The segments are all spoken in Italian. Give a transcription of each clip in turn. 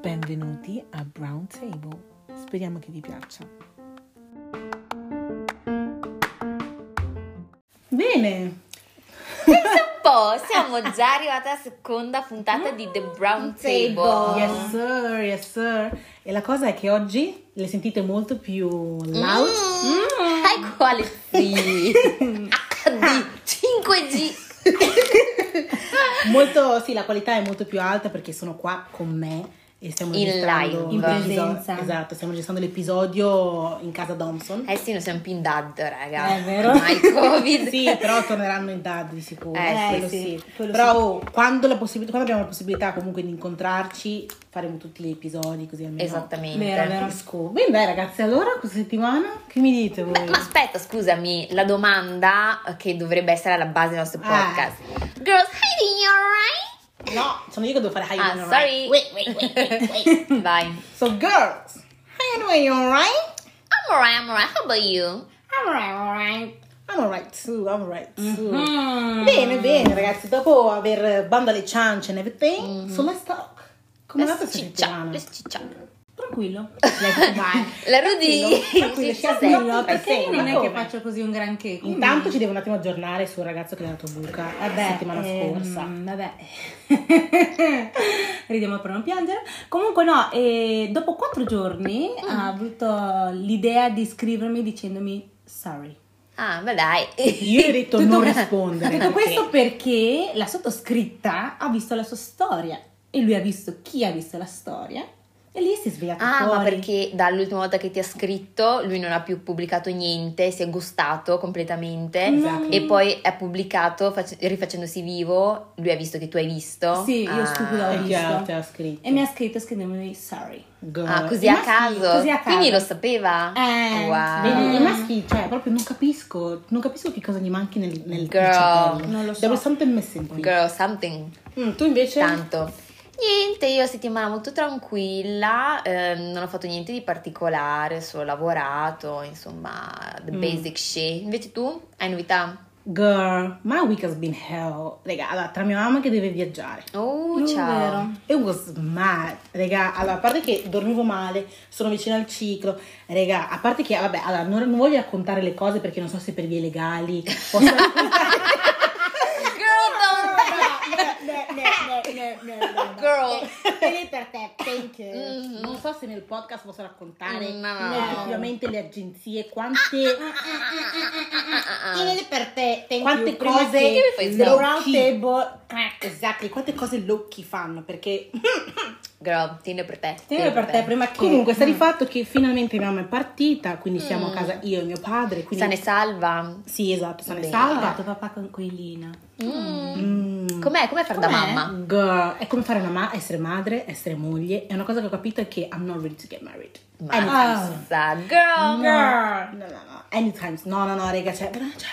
Benvenuti a Brown Table. Speriamo che vi piaccia. Bene, Un po', siamo già arrivati alla seconda puntata di The Brown Table. yes sir, yes sir. E la cosa è che oggi le sentite molto più loud. Mm, High quality Molto, sì, la qualità è molto più alta perché sono qua con me e stiamo In live. In l'episodio- presenza. Esatto, stiamo registrando l'episodio in casa Thompson. Eh sì, noi siamo più in dad, raga. È vero. Ormai Covid. Sì, però torneranno in dad di sicuro. Eh, quello sì, sì. quello Però oh, quando, la possib- quando abbiamo la possibilità comunque di incontrarci, faremo tutti gli episodi così almeno. Esattamente. Vero, vero. Capisco. Bene, dai ragazzi, allora questa settimana che mi dite voi? Beh, ma aspetta, scusami, la domanda che dovrebbe essere alla base del nostro Ah. podcast. Girls, Heidi, you alright? No, sono io che devo fare high Ah, and sorry. Wait, wait, wait, wait, wait. Vai. so girls, how you doing? You alright? I'm alright, I'm alright. How about you? I'm alright, alright. I'm alright too, I'm alright too. Mm. Bene, bene ragazzi, dopo aver bando alle ciance and everything, so let's talk. Come Let's ciccia, let's ciccia. Tranquillo. La Rudy. Tranquillo, Ci sei. Tranquillo, perché io non è che faccio così un granché. quindi- Intanto ci devo un attimo aggiornare sul ragazzo che è dato buca la Vabbè, settimana ehm, scorsa. Vabbè, ridiamo per non piangere. Comunque, no, eh, dopo quattro giorni ha avuto l'idea di scrivermi dicendomi sorry. Ah, ma dai. Io ho detto non rispondere. Tutto questo perché la sottoscritta ha visto la sua storia e lui ha visto chi ha visto la storia e lì si è svegliato Ah, fuori. ma perché dall'ultima volta che ti ha scritto lui non ha più pubblicato niente, si è gustato completamente Esatto. e poi è pubblicato face- rifacendosi vivo, lui ha visto che tu hai visto. Sì, io Ah. ho E chi ha- visto. ha? E mi ha scritto scrivendomi sorry. Girl. Ah, così a maschi- caso. così a caso. Quindi lo sapeva. Eh, wow. Vedi, i maschi, cioè, proprio non capisco, non capisco che cosa gli manchi nel, nel Girl. cervello. Non lo so. There was something missing. Girl, something. Mm, tu invece? Tanto. Niente, io settimana molto tranquilla, ehm, non ho fatto niente di particolare, solo lavorato, insomma, the Mm. basic shit. Invece tu hai novità? Girl, my week has been hell. Raga, allora, tra mia mamma che deve viaggiare. Oh, Non ciao. vero. It was mad, raga. Allora, a parte che dormivo male, sono vicina al ciclo, raga. A parte che, vabbè, allora, non, non voglio raccontare le cose perché non so se per vie legali posso Girl, don't... Girl. Tieni per te, thank you. Non so se nel podcast posso raccontare Mm, no, effettivamente le agenzie, quante, Tieni per te, thank quante you. Cose stop. round table. Esatto, quante cose locchi fanno perché Girl, tieni per te. Tieni per te prima che comunque sta di fatto che finalmente mia mamma è partita, quindi siamo a casa io e mio padre, quindi Sane salva. Sì, esatto, se ne Bene. ha salva. fatto papà con coilina. Mm. Com'è? Com'è far da Com'è? mamma? Girl, è come fare una ma- essere madre, essere moglie. È una cosa che ho capito è che I'm not ready to get married. Anytime soon. Mazza, girl. Girl. No, no, no. Anytime. No, no, no, raga, cioè, cioè,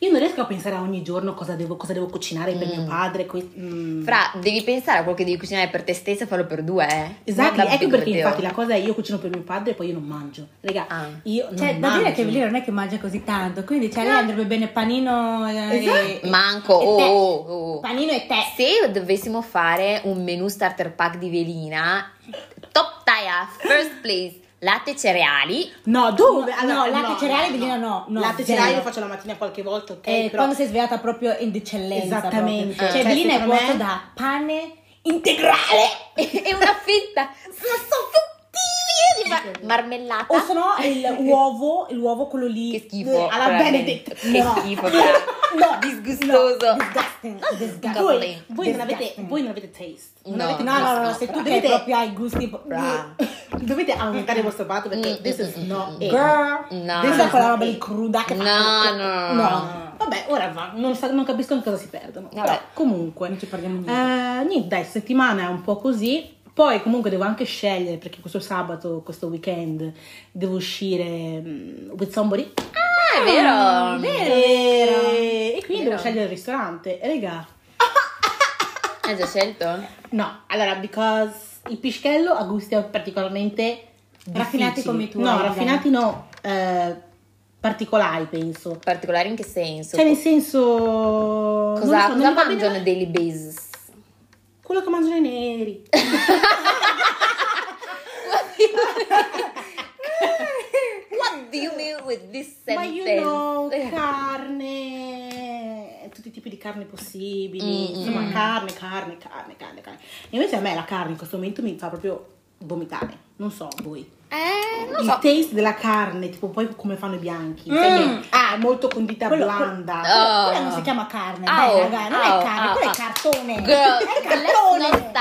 io non riesco a pensare a ogni giorno cosa devo, cosa devo cucinare per mio padre. que- mm. Fra, devi pensare a quello che devi cucinare per te stessa e farlo per due, eh. Esatto, ecco perché infatti la cosa è io cucino per mio padre e poi io non mangio. Raga, Ah. io non Cioè, da mangio. dire che lei non è che mangia così tanto, quindi cioè, lei andrebbe bene panino eh, Esatto. e, Manco, e oh, oh, oh. Panino e tè. Se dovessimo fare un menu starter pack di velina, top tier, first place, latte cereali, No, dove? No, no, latte, cereali, velina no, no, latte e zero. cereali lo faccio la mattina qualche volta, ok? Eh, però quando sei svegliata proprio in eccellenza. Esattamente. proprio. Cioè, Cioè, velina è me- da pane integrale. e una fetta, sono fottini di ma- marmellata. O se no il uovo, l'uovo quello lì. Che schifo. Alla. Benedict. Che No. schifo, No. No. Disgustoso. No. Disgusting. Disgusting. voi, voi, non avete, Disgusting. voi non avete taste. Non No. avete No, no, no, gusto. se tu Dovete- proprio hai gusti. Bra. Dovete aumentare il vostro patto perché Mm, this is mm, not mm, it. Girl. No. Questa è no. quella roba lì cruda che No, fa. no, no, no. no. Vabbè, ora va, non, sa- non capisco in cosa si perdono. Vabbè. Però, comunque, Non ci perdiamo niente. eh, niente, dai, settimana è un po' così. Poi comunque devo anche scegliere perché questo sabato, questo weekend, devo uscire mm, with somebody. Ah, è vero. vero. E, e quindi Vero. devo scegliere il ristorante. E raga, Hai già scelto? no, allora, because il pischello ha gusti particolarmente Raffinati difficili. come tuoi, No, raffinati no. eh, particolari, penso. Particolari in che senso? Cioè, nel senso. cosa so, non cosa mangiano daily basis? Quello che mangiano i neri. What do you mean with this Ma sentence? you know, carne, tutti i tipi di carne possibili, Mm, insomma mm. carne, carne, carne, carne, carne. Invece a me la carne in questo momento mi fa proprio vomitare, non so voi. Eh, non Il so. taste della carne, tipo poi come fanno i bianchi, Mm. sai ah, è molto condita Quello- blanda. Oh. Quella non si chiama carne, Au, dai raga, non au, è carne, au, quello è cartone. Girl, è cartone.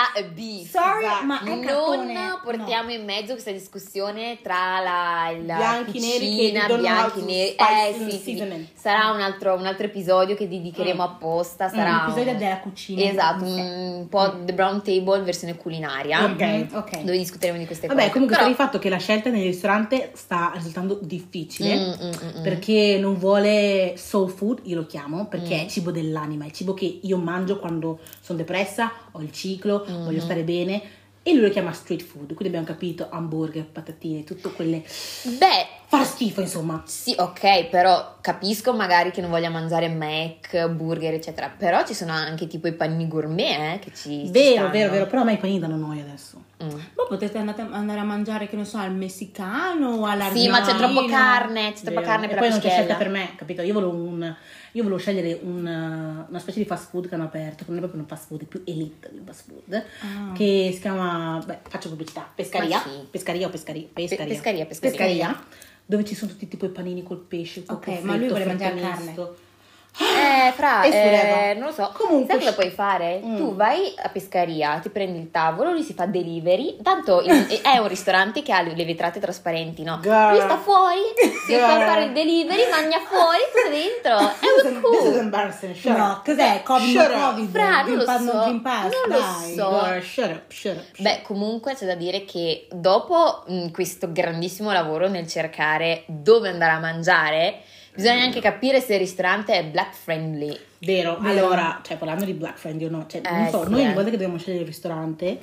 Sorry, Esatto. ma è cartone. Non portiamo in mezzo questa discussione tra la, la Bianchi, neri cucina, how bianchi neri. Eh sì, sì. Sarà un altro, un altro episodio che dedicheremo apposta. Sarà un episodio un- della cucina. Esatto, Sì. un po' The Brown Table versione culinaria. Ok. Ok. Dove discuteremo di queste Vabbè, cose. comunque Però- per il fatto che la scelta nel ristorante sta risultando difficile Mm, mm, mm, mm. perché non vuole soul food, io lo chiamo, perché Mm. è cibo dell'anima, è cibo che io mangio quando sono depressa, ho il ciclo, Mm-hmm. voglio stare bene e lui lo chiama street food, quindi abbiamo capito hamburger, patatine, tutto quelle Beh, fa schifo insomma. Sì, ok, però capisco magari che non voglia mangiare Mac, burger, eccetera. Però ci sono anche tipo i panini gourmet eh, che ci. ci Vero, stanno. vero, vero, però a me i panini danno noia adesso. Mm. Ma potete andare a mangiare, che ne so, al messicano o all'argentino. Sì, ma c'è troppo carne, c'è troppa Vero. carne e per poi la non c'è scelta per me, capito? Io volevo, un, io volevo scegliere un, una specie di fast food che hanno aperto, che non è proprio un fast food, è più elite di un fast food, Ah. che si chiama, beh, faccio pubblicità, Pescaria, sì. Pescaria o Pescaria? Pescaria. pescaria, pescaria. dove ci sono tutti tipo i panini col pesce, col Ok, ma lui vuole mangiare carne. Eh, fra, eh, non lo so. Comunque- Sai cosa puoi fare? Mm. Tu vai a pescaria, ti prendi il tavolo, lui si fa delivery. Tanto il- è un ristorante che ha le vetrate trasparenti, no? Girl. Lui sta fuori, si Girl. fa fare il delivery, mangia fuori, tu dentro. È This un this is cool. embarrassing, shut No, up. cos'è? Covid, Shut. Covid? Fra, non lo so, non lo dai. so. Girl, shut up, shut up. Beh, comunque c'è da dire che dopo mh, questo grandissimo lavoro nel cercare dove andare a mangiare, bisogna anche capire se il ristorante è black friendly. Vero, Vero. allora, cioè parlando di Black Friday o no, cioè, Eh, non so, sì, noi ogni eh. volta che dobbiamo scegliere il ristorante,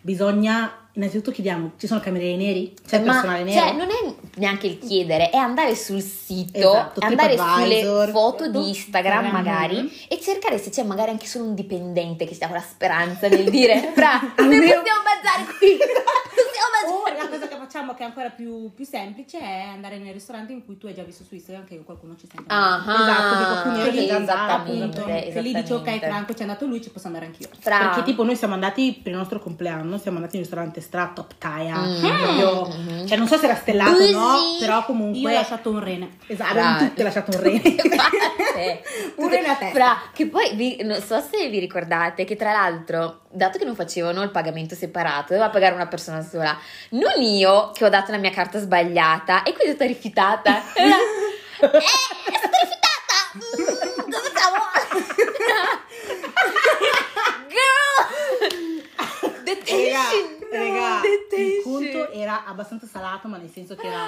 bisogna innanzitutto chiediamo, ci sono camerieri neri? C'è Ma personale nero? cioè, non è neanche il chiedere, è andare sul sito, Esatto, andare sulle foto di Instagram Instagram. magari e cercare se c'è magari anche solo un dipendente che sta con la speranza nel dire fra, Almeno- possiamo mangiare qui, possiamo mangiare cosa che facciamo che è ancora più, più semplice è andare nel ristorante in cui tu hai già visto su Instagram che qualcuno ci sente. Ah, Esatto, è già andato, esattamente, appunto, che lì dice ok. Franco c'è andato lui ci posso andare anch'io Fra- Perché tipo noi siamo andati per il nostro compleanno, siamo andati in un ristorante stra top Thai, Mm. proprio- Mhm. cioè non so se era stellato o no, però comunque... io ho lasciato un rene Esatto, abbiamo Fra- tutti lasciato un re. Infatti. Un rene a testa. Fra, che poi vi- non so se vi ricordate che tra l'altro, dato che non facevano il pagamento separato, doveva pagare una persona sola, non io che ho dato la mia carta sbagliata e quindi è stata rifiutata. Eh, è stata rifiutata! Mm, Cosa facciamo? Girl! Detention! Raga, il Detention. conto era abbastanza salato, ma nel senso che era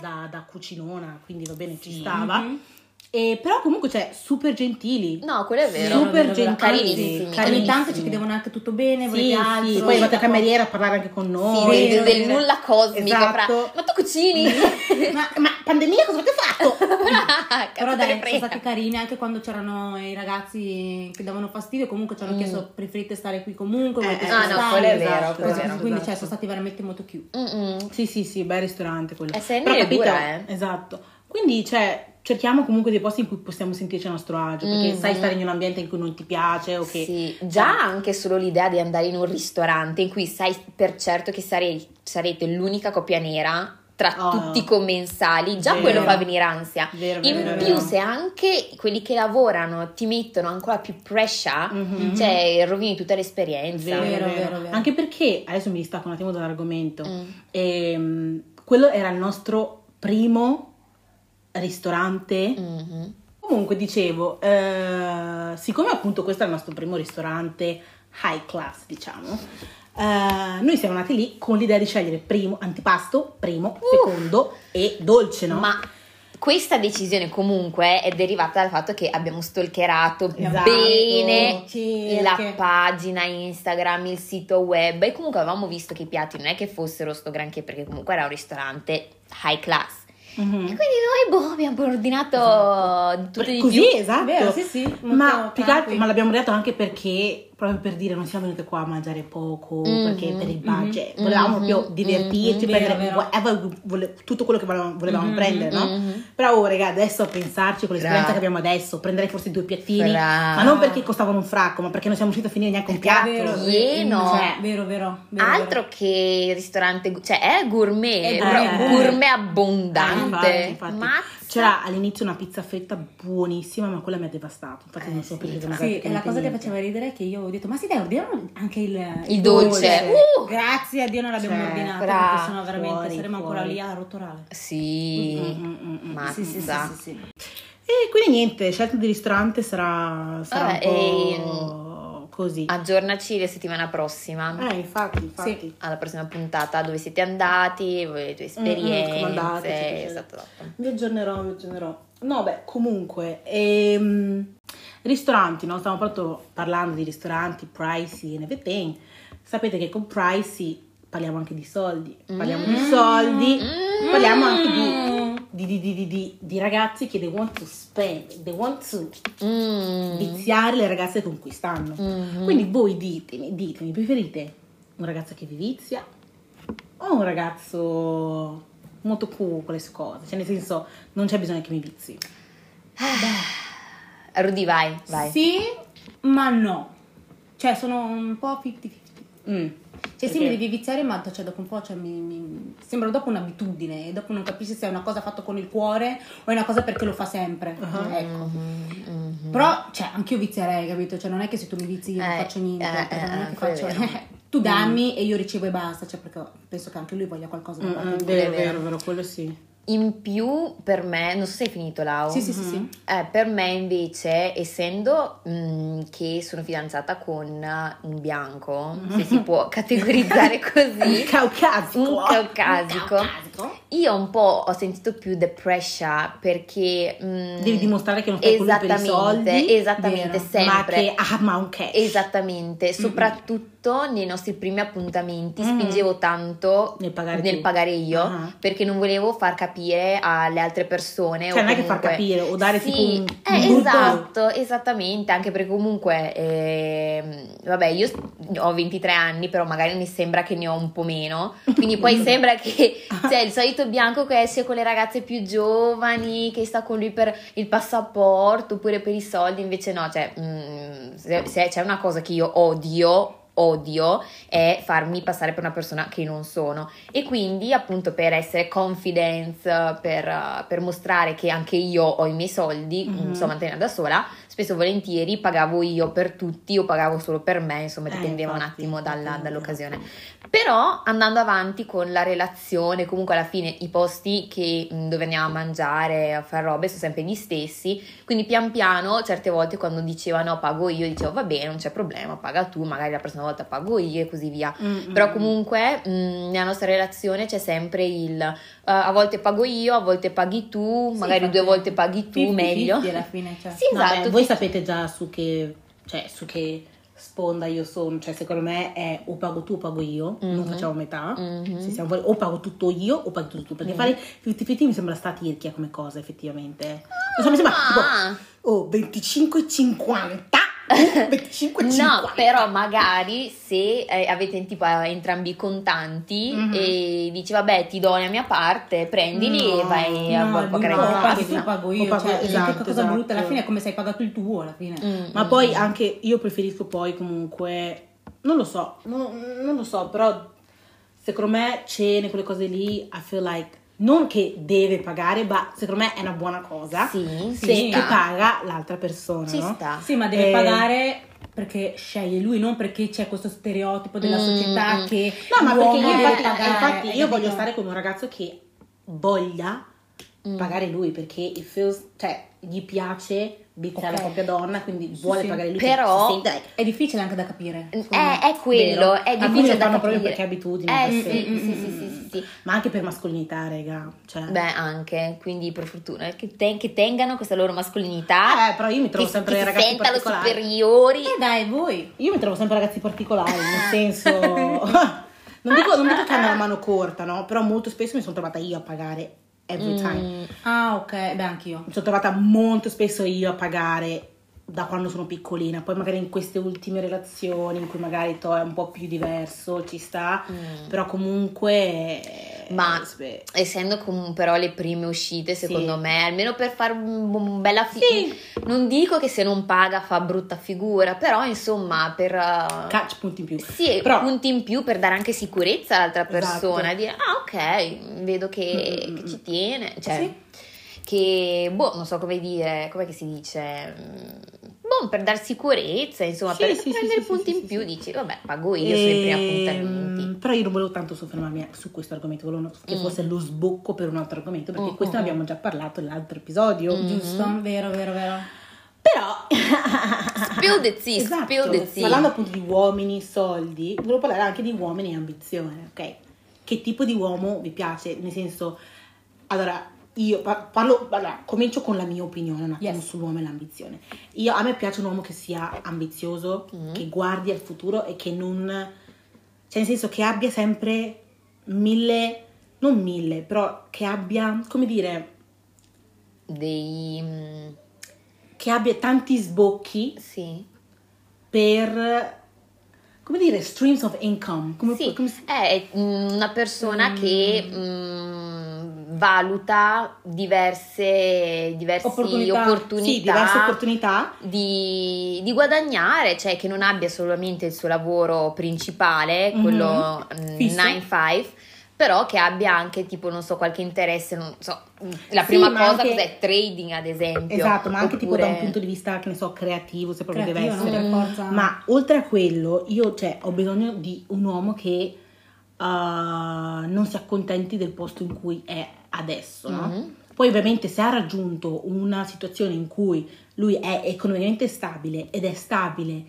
da, da cucinona, quindi va bene, ci stava. Mhm. E, però comunque, cioè, super gentili. No, quello è vero. Super vero, gentili. Carinissimi, ogni carinissimi. tanto ci chiedevano anche tutto bene Sì, altro sì, poi è arrivata il dopo- cameriere a parlare anche con noi. Sì, del, del vero. nulla cosmico. Esatto. Fra, ma tu cucini? ma, ma pandemia cosa avete fatto? Però dai, sono frega. stati carini anche quando c'erano i ragazzi che davano fastidio, comunque ci hanno Mm. chiesto preferite stare qui comunque, Eh, eh, Ah, no, spostare?" quello è vero, esatto, quello è quindi esatto. cioè, sono stati veramente molto cute. Mm-mm. Sì, sì, sì, bel ristorante quello. Eh, Però, nelle capito? dura, eh. Esatto. Quindi, cioè, cerchiamo comunque dei posti in cui possiamo sentirci a nostro agio, perché Mhm. sai stare in un ambiente in cui non ti piace o che... Sì, già anche solo l'idea di andare in un ristorante in cui sai per certo che sarei- sarete l'unica coppia nera tra Oh. tutti i commensali, già Vero. quello fa venire ansia. Vero, vero, In vero, più, vero. se anche quelli che lavorano ti mettono ancora più pressure, Mhm. cioè rovini tutta l'esperienza. Vero, Vero, vero, vero, vero. Anche perché, adesso mi distacco un attimo dall'argomento, Mm. ehm, quello era il nostro primo ristorante. Mhm. Comunque dicevo, eh, siccome appunto questo è il nostro primo ristorante high class, diciamo, eh, noi siamo andati lì con l'idea di scegliere primo antipasto, primo, secondo e dolce, no? Ma questa decisione comunque è derivata dal fatto che abbiamo stalkerato Esatto, bene cerche. la pagina Instagram, il sito web e comunque avevamo visto che i piatti non è che fossero sto granché perché comunque era un ristorante high class. Mhm. E quindi noi boh, abbiamo ordinato tutto di Così, più. esatto. Vero, sì, sì, Ma, più altro- ma l'abbiamo detto anche perché, proprio per dire, non siamo venute qua a mangiare poco, Mhm, perché per il budget. mhm, Volevamo mhm, proprio divertirci, mhm, prendere vero, vero. vole- tutto quello che volevamo, volevamo Mhm, prendere, no? Però, oh, raga, adesso a pensarci, con l'esperienza Brava. che abbiamo adesso, prendere forse due piattini, Brava. ma non perché costavano un fracco, ma perché non siamo riusciti a finire neanche un piatto. Vero, Pieno. Cioè, vero, vero, vero, Altro che ristorante, cioè è gourmet, È gourmet. gourmet Eh, abbondante. infatti, infatti. C'era all'inizio una pizza fetta buonissima, ma quella mi ha devastato. Infatti, Eh, non so sì, perché magari Sì, e la cosa che faceva ridere è che io ho detto, ma sì dai, ordiniamo anche il, Il dolce. Uh! Grazie a Dio non l'abbiamo Cioè, ordinato, brava. perché sennò veramente Fuori, saremo ancora fuori. lì a rotolare. Sì, Mm, mm, mm, mm. mazza. Sì, sì, sì, sì, sì. E quindi niente, scelta di ristorante sarà, sarà Vabbè, un po' così. Aggiornaci la settimana prossima. Eh, infatti, infatti. Alla prossima puntata dove siete andati, le tue Mm, mm, esperienze. come andate, eccetera, eccetera. esatto, esatto. Vi aggiornerò, vi aggiornerò. No, beh, comunque, ehm, ristoranti, no? Stiamo proprio parlando di ristoranti, pricey and everything. Sapete che con pricey parliamo anche di soldi. Parliamo di soldi, Mm. parliamo anche di, di, di, di, di- di ragazzi che they want to spend, they want to Mm. viziare le ragazze con cui stanno. Mhm. Quindi voi ditemi, ditemi, preferite un ragazzo che vi vizia o un ragazzo molto cool con le sue cose? Cioè nel senso, non c'è bisogno che mi vizi. Rudy, vai, vai. Sì, ma no. Cioè, sono un po' 50-50. Mm. Cioè, sì, mi devi viziare, ma cioè, dopo un po' cioè, mi, mi- sembra dopo un'abitudine e dopo non capisci se è una cosa fatta con il cuore o è una cosa perché lo fa sempre. Uh-huh. Ecco. Mhm. Però, cioè, anche io vizierei, capito? Cioè, non è che se tu mi vizi io non Eh, faccio niente, eh, perché non eh, è che quello è faccio... vero. tu dammi e io ricevo e basta, cioè, perché penso che anche lui voglia qualcosa da Mm, parte mm, vero. vero, vero, quello sì. In più, per me, non so se hai finito Lau. Sì, sì, sì, sì. Eh, per me invece, essendo mm, che sono fidanzata con un bianco, se si può categorizzare così, caucasico. un caucasico, Un caucasico. io un po' ho sentito più the pressure perché... mm, Devi dimostrare che non fai lui per i Esattamente, soldi, esattamente, vero, sempre. ma che ama un cash. Esattamente, soprattutto nei nostri primi appuntamenti Mhm. spingevo tanto Nel pagare nel pagare io Ah. perché non volevo far capire alle altre persone. Cioè, o non è che far comunque- capire o dare Sì, tipo un- eh, un esatto, esattamente, anche perché comunque, ehm, vabbè, io ho 23 anni, però magari mi sembra che ne ho un po' meno, quindi poi sembra che cioè, il solito bianco che esce con le ragazze più giovani, che sta con lui per il passaporto oppure per i soldi, invece no, cioè, mm, se, se c'è una cosa che io odio, odio è farmi passare per una persona che non sono e quindi appunto per essere confidence per, per mostrare che anche io ho i miei soldi Mhm. mm, sto mantenendo da sola spesso e volentieri pagavo io per tutti o pagavo solo per me insomma Eh, dipendeva un infatti, attimo dalla- dall'occasione però andando avanti con la relazione comunque alla fine i posti che, mm, dove andiamo a mangiare a fare robe sono sempre gli stessi quindi pian piano certe volte quando dicevano pago io dicevo va bene non c'è problema paga tu magari la prossima volta pago io e così via Mm, però mm, comunque mh, nella nostra relazione c'è sempre il uh, a volte pago io, a volte paghi tu, Sì, magari infatti, due volte paghi tu, 50-50 meglio. alla fine, cioè. Sì. Vabbè, esatto. voi ti- sapete già su che, cioè, su che sponda io sono, cioè secondo me è o pago tu o pago io, non Mhm. facciamo metà, Mhm. Se siamo fuori, o pago tutto io o paghi tutto tu, perché Mhm. fare 50-50 mi sembra sta tirchia come cosa effettivamente. Non so, mi sembra tipo, Ah. oh 25-50, oh, 25-50. No, però magari se eh, avete tipo entrambi i contanti Mhm. e dici vabbè ti do la mia parte, prendili No, e vai a No, pagare no, no, paghi tu, pago io, pago- cioè, esatto, che cosa esatto. brutta, alla fine è come se hai pagato il tuo, alla fine. Mm, Ma mm, poi mm. anche io preferisco poi comunque, non lo so, non, non lo so, però secondo me cene, quelle cose lì, I feel like, non che deve pagare, ma secondo me è una buona cosa Sì, se ci che paga l'altra persona, Ci no? sta. Sì, ma deve Eh, pagare perché sceglie lui, non perché c'è questo stereotipo della Mm, società mm. che No, ma perché io infatti, pagare, infatti io voglio stare con un ragazzo che voglia Mm. pagare lui perché it feels, cioè, gli piace bizzare Ok. la propria donna, quindi Sì, vuole sì. pagare lui Però- si È difficile anche da capire. È, è quello, Vero. è difficile da fanno proprio capire. perché abitudini, Eh per sì, sì, Mm, sì, mm, sì, mm, sì, sì. ma anche per mascolinità, raga. Cioè, Beh, anche, quindi per fortuna che, te- che tengano questa loro mascolinità. Eh, però io mi trovo che, sempre che si ragazzi sentano particolari. superiori. Eh dai, voi. Io mi trovo sempre ragazzi particolari, nel senso... non, dico, non dico che hanno la mano corta, no? Però molto spesso mi sono trovata io a pagare every time. Mm, Ah, ok, beh, anch'io. Mi sono trovata molto spesso io a pagare da quando sono piccolina, poi magari in queste ultime relazioni in cui magari to è un po' più diverso, ci sta, mm. però comunque... Ma- eh, Essendo comunque però le prime uscite, Sì. secondo me, almeno per fare un, un bella fi- Sì. Non dico che se non paga fa brutta figura, però insomma per... uh, Catch punti in più. Sì, Però- punti in più per dare anche sicurezza all'altra persona, Esatto. dire ah ok, vedo che, Mm, mm, che mm. ci tiene, cioè Sì. che boh, non so come dire, com'è che si dice, boh, per dar sicurezza, insomma, Sì, per sì, prendere sì, punti in più, dici vabbè, pago io sui primi Ehm, appuntamenti. Però io non volevo tanto soffermarmi su questo argomento, volevo che Mm. fosse lo sbocco per un altro argomento, perché Mm, questo mm, ne abbiamo già parlato nell'altro episodio. Mm. Giusto? Vero, vero, vero. Però Spill the tea, Esatto. spill the tea. Parlando appunto di uomini, soldi, volevo parlare anche di uomini e ambizione, ok? Che tipo di uomo vi piace? Nel senso, allora, io par- parlo, allora, comincio con la mia opinione un attimo Yes. sull'uomo e l'ambizione. Io, a me piace un uomo che sia ambizioso, Mm. che guardi al futuro e che non... Cioè, nel senso che abbia sempre mille, non mille, però che abbia, come dire, Dei... mm, che abbia tanti sbocchi sì. per, come dire, streams of income. Come, Sì, come è mm, una persona che mm, valuta diverse, diverse Opportunità. opportunità, Sì, diverse opportunità. di, di guadagnare, cioè che non abbia solamente il suo lavoro principale, quello mm, Fisso. 9-5, però che abbia anche tipo, non so, qualche interesse, non so, la prima ma cosa anche- cos'è? Trading ad esempio. Esatto, ma anche tipo da un Oppure- punto di vista, che ne so, creativo, se proprio Creativo, deve essere. forza. Ma oltre a quello, io cioè, ho bisogno di un uomo che uh, non si accontenti del posto in cui è adesso, no? Mhm. Poi ovviamente se ha raggiunto una situazione in cui lui è economicamente stabile ed è stabile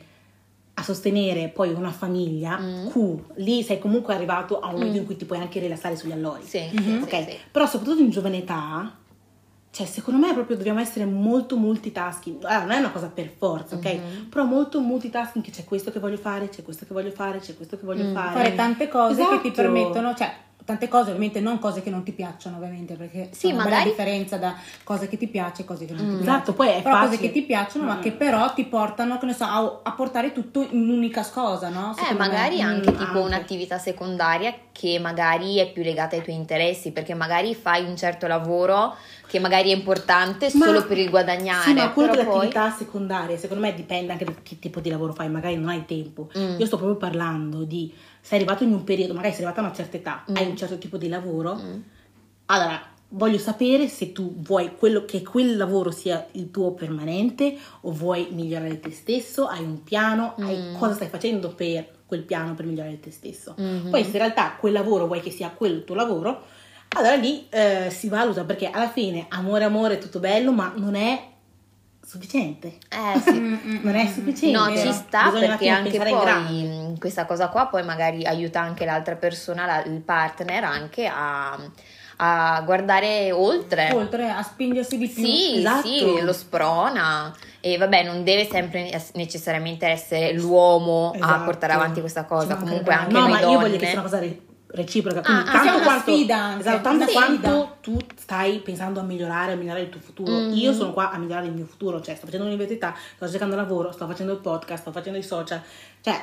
a sostenere poi una famiglia, Mm. cool, lì sei comunque arrivato a un momento in cui ti puoi anche rilassare sugli allori. Sì, Mhm. sì, Ok, sì, sì. però soprattutto in giovane età, cioè secondo me proprio dobbiamo essere molto multitasking. Allora, non è una cosa per forza, ok? Mhm. Però molto multitasking, che c'è questo che voglio fare, c'è questo che voglio fare, c'è questo che voglio Mm. fare. Fare tante cose che ti Esatto. permettono, cioè tante cose ovviamente non cose che non ti piacciono ovviamente perché Sì, c'è una magari- bella differenza da cose che ti piace e cose che non ti Mm. piacciono. Esatto, poi è però facile. cose che ti piacciono ma Mm. che però ti portano che ne so, a, a portare tutto in un'unica cosa no? Eh, Secondo me. magari Mm, anche tipo anche. un'attività secondaria che magari è più legata ai tuoi interessi, perché magari fai un certo lavoro che magari è importante Ma- solo per il guadagnare, Sì, ma quello delle poi... attività secondarie, secondo me dipende anche da che tipo di lavoro fai, magari non hai tempo. Mm. Io sto proprio parlando di sei arrivato in un periodo, magari sei arrivata a una certa età, Mm. hai un certo tipo di lavoro. Mm. Allora, voglio sapere se tu vuoi quello, che quel lavoro sia il tuo permanente o vuoi migliorare te stesso, hai un piano, hai- Mm. cosa stai facendo per quel piano per migliorare te stesso. Mhm. Poi se in realtà quel lavoro vuoi che sia quello il tuo lavoro, allora lì eh, si valuta perché alla fine amore amore è tutto bello, ma non è sufficiente. Eh sì. Non è sufficiente. No, ci sta Bisogna perché anche poi questa cosa qua poi magari aiuta anche l'altra persona, la- il partner anche a, a guardare oltre. oltre a spingersi di più Sì, Esatto. sì, lo sprona e vabbè, non deve sempre es- necessariamente essere l'uomo a Esatto. portare avanti questa cosa, comunque anche no, noi ma donne. io voglio che sia una cosa reciproca. Quindi Ah, ah, tanto quanto, sfida esatto, tanto quanto tu stai pensando a migliorare, a migliorare il tuo futuro. Mhm. Io sono qua a migliorare il mio futuro, cioè sto facendo l'università, sto cercando lavoro, sto facendo il podcast, sto facendo i social. Cioè,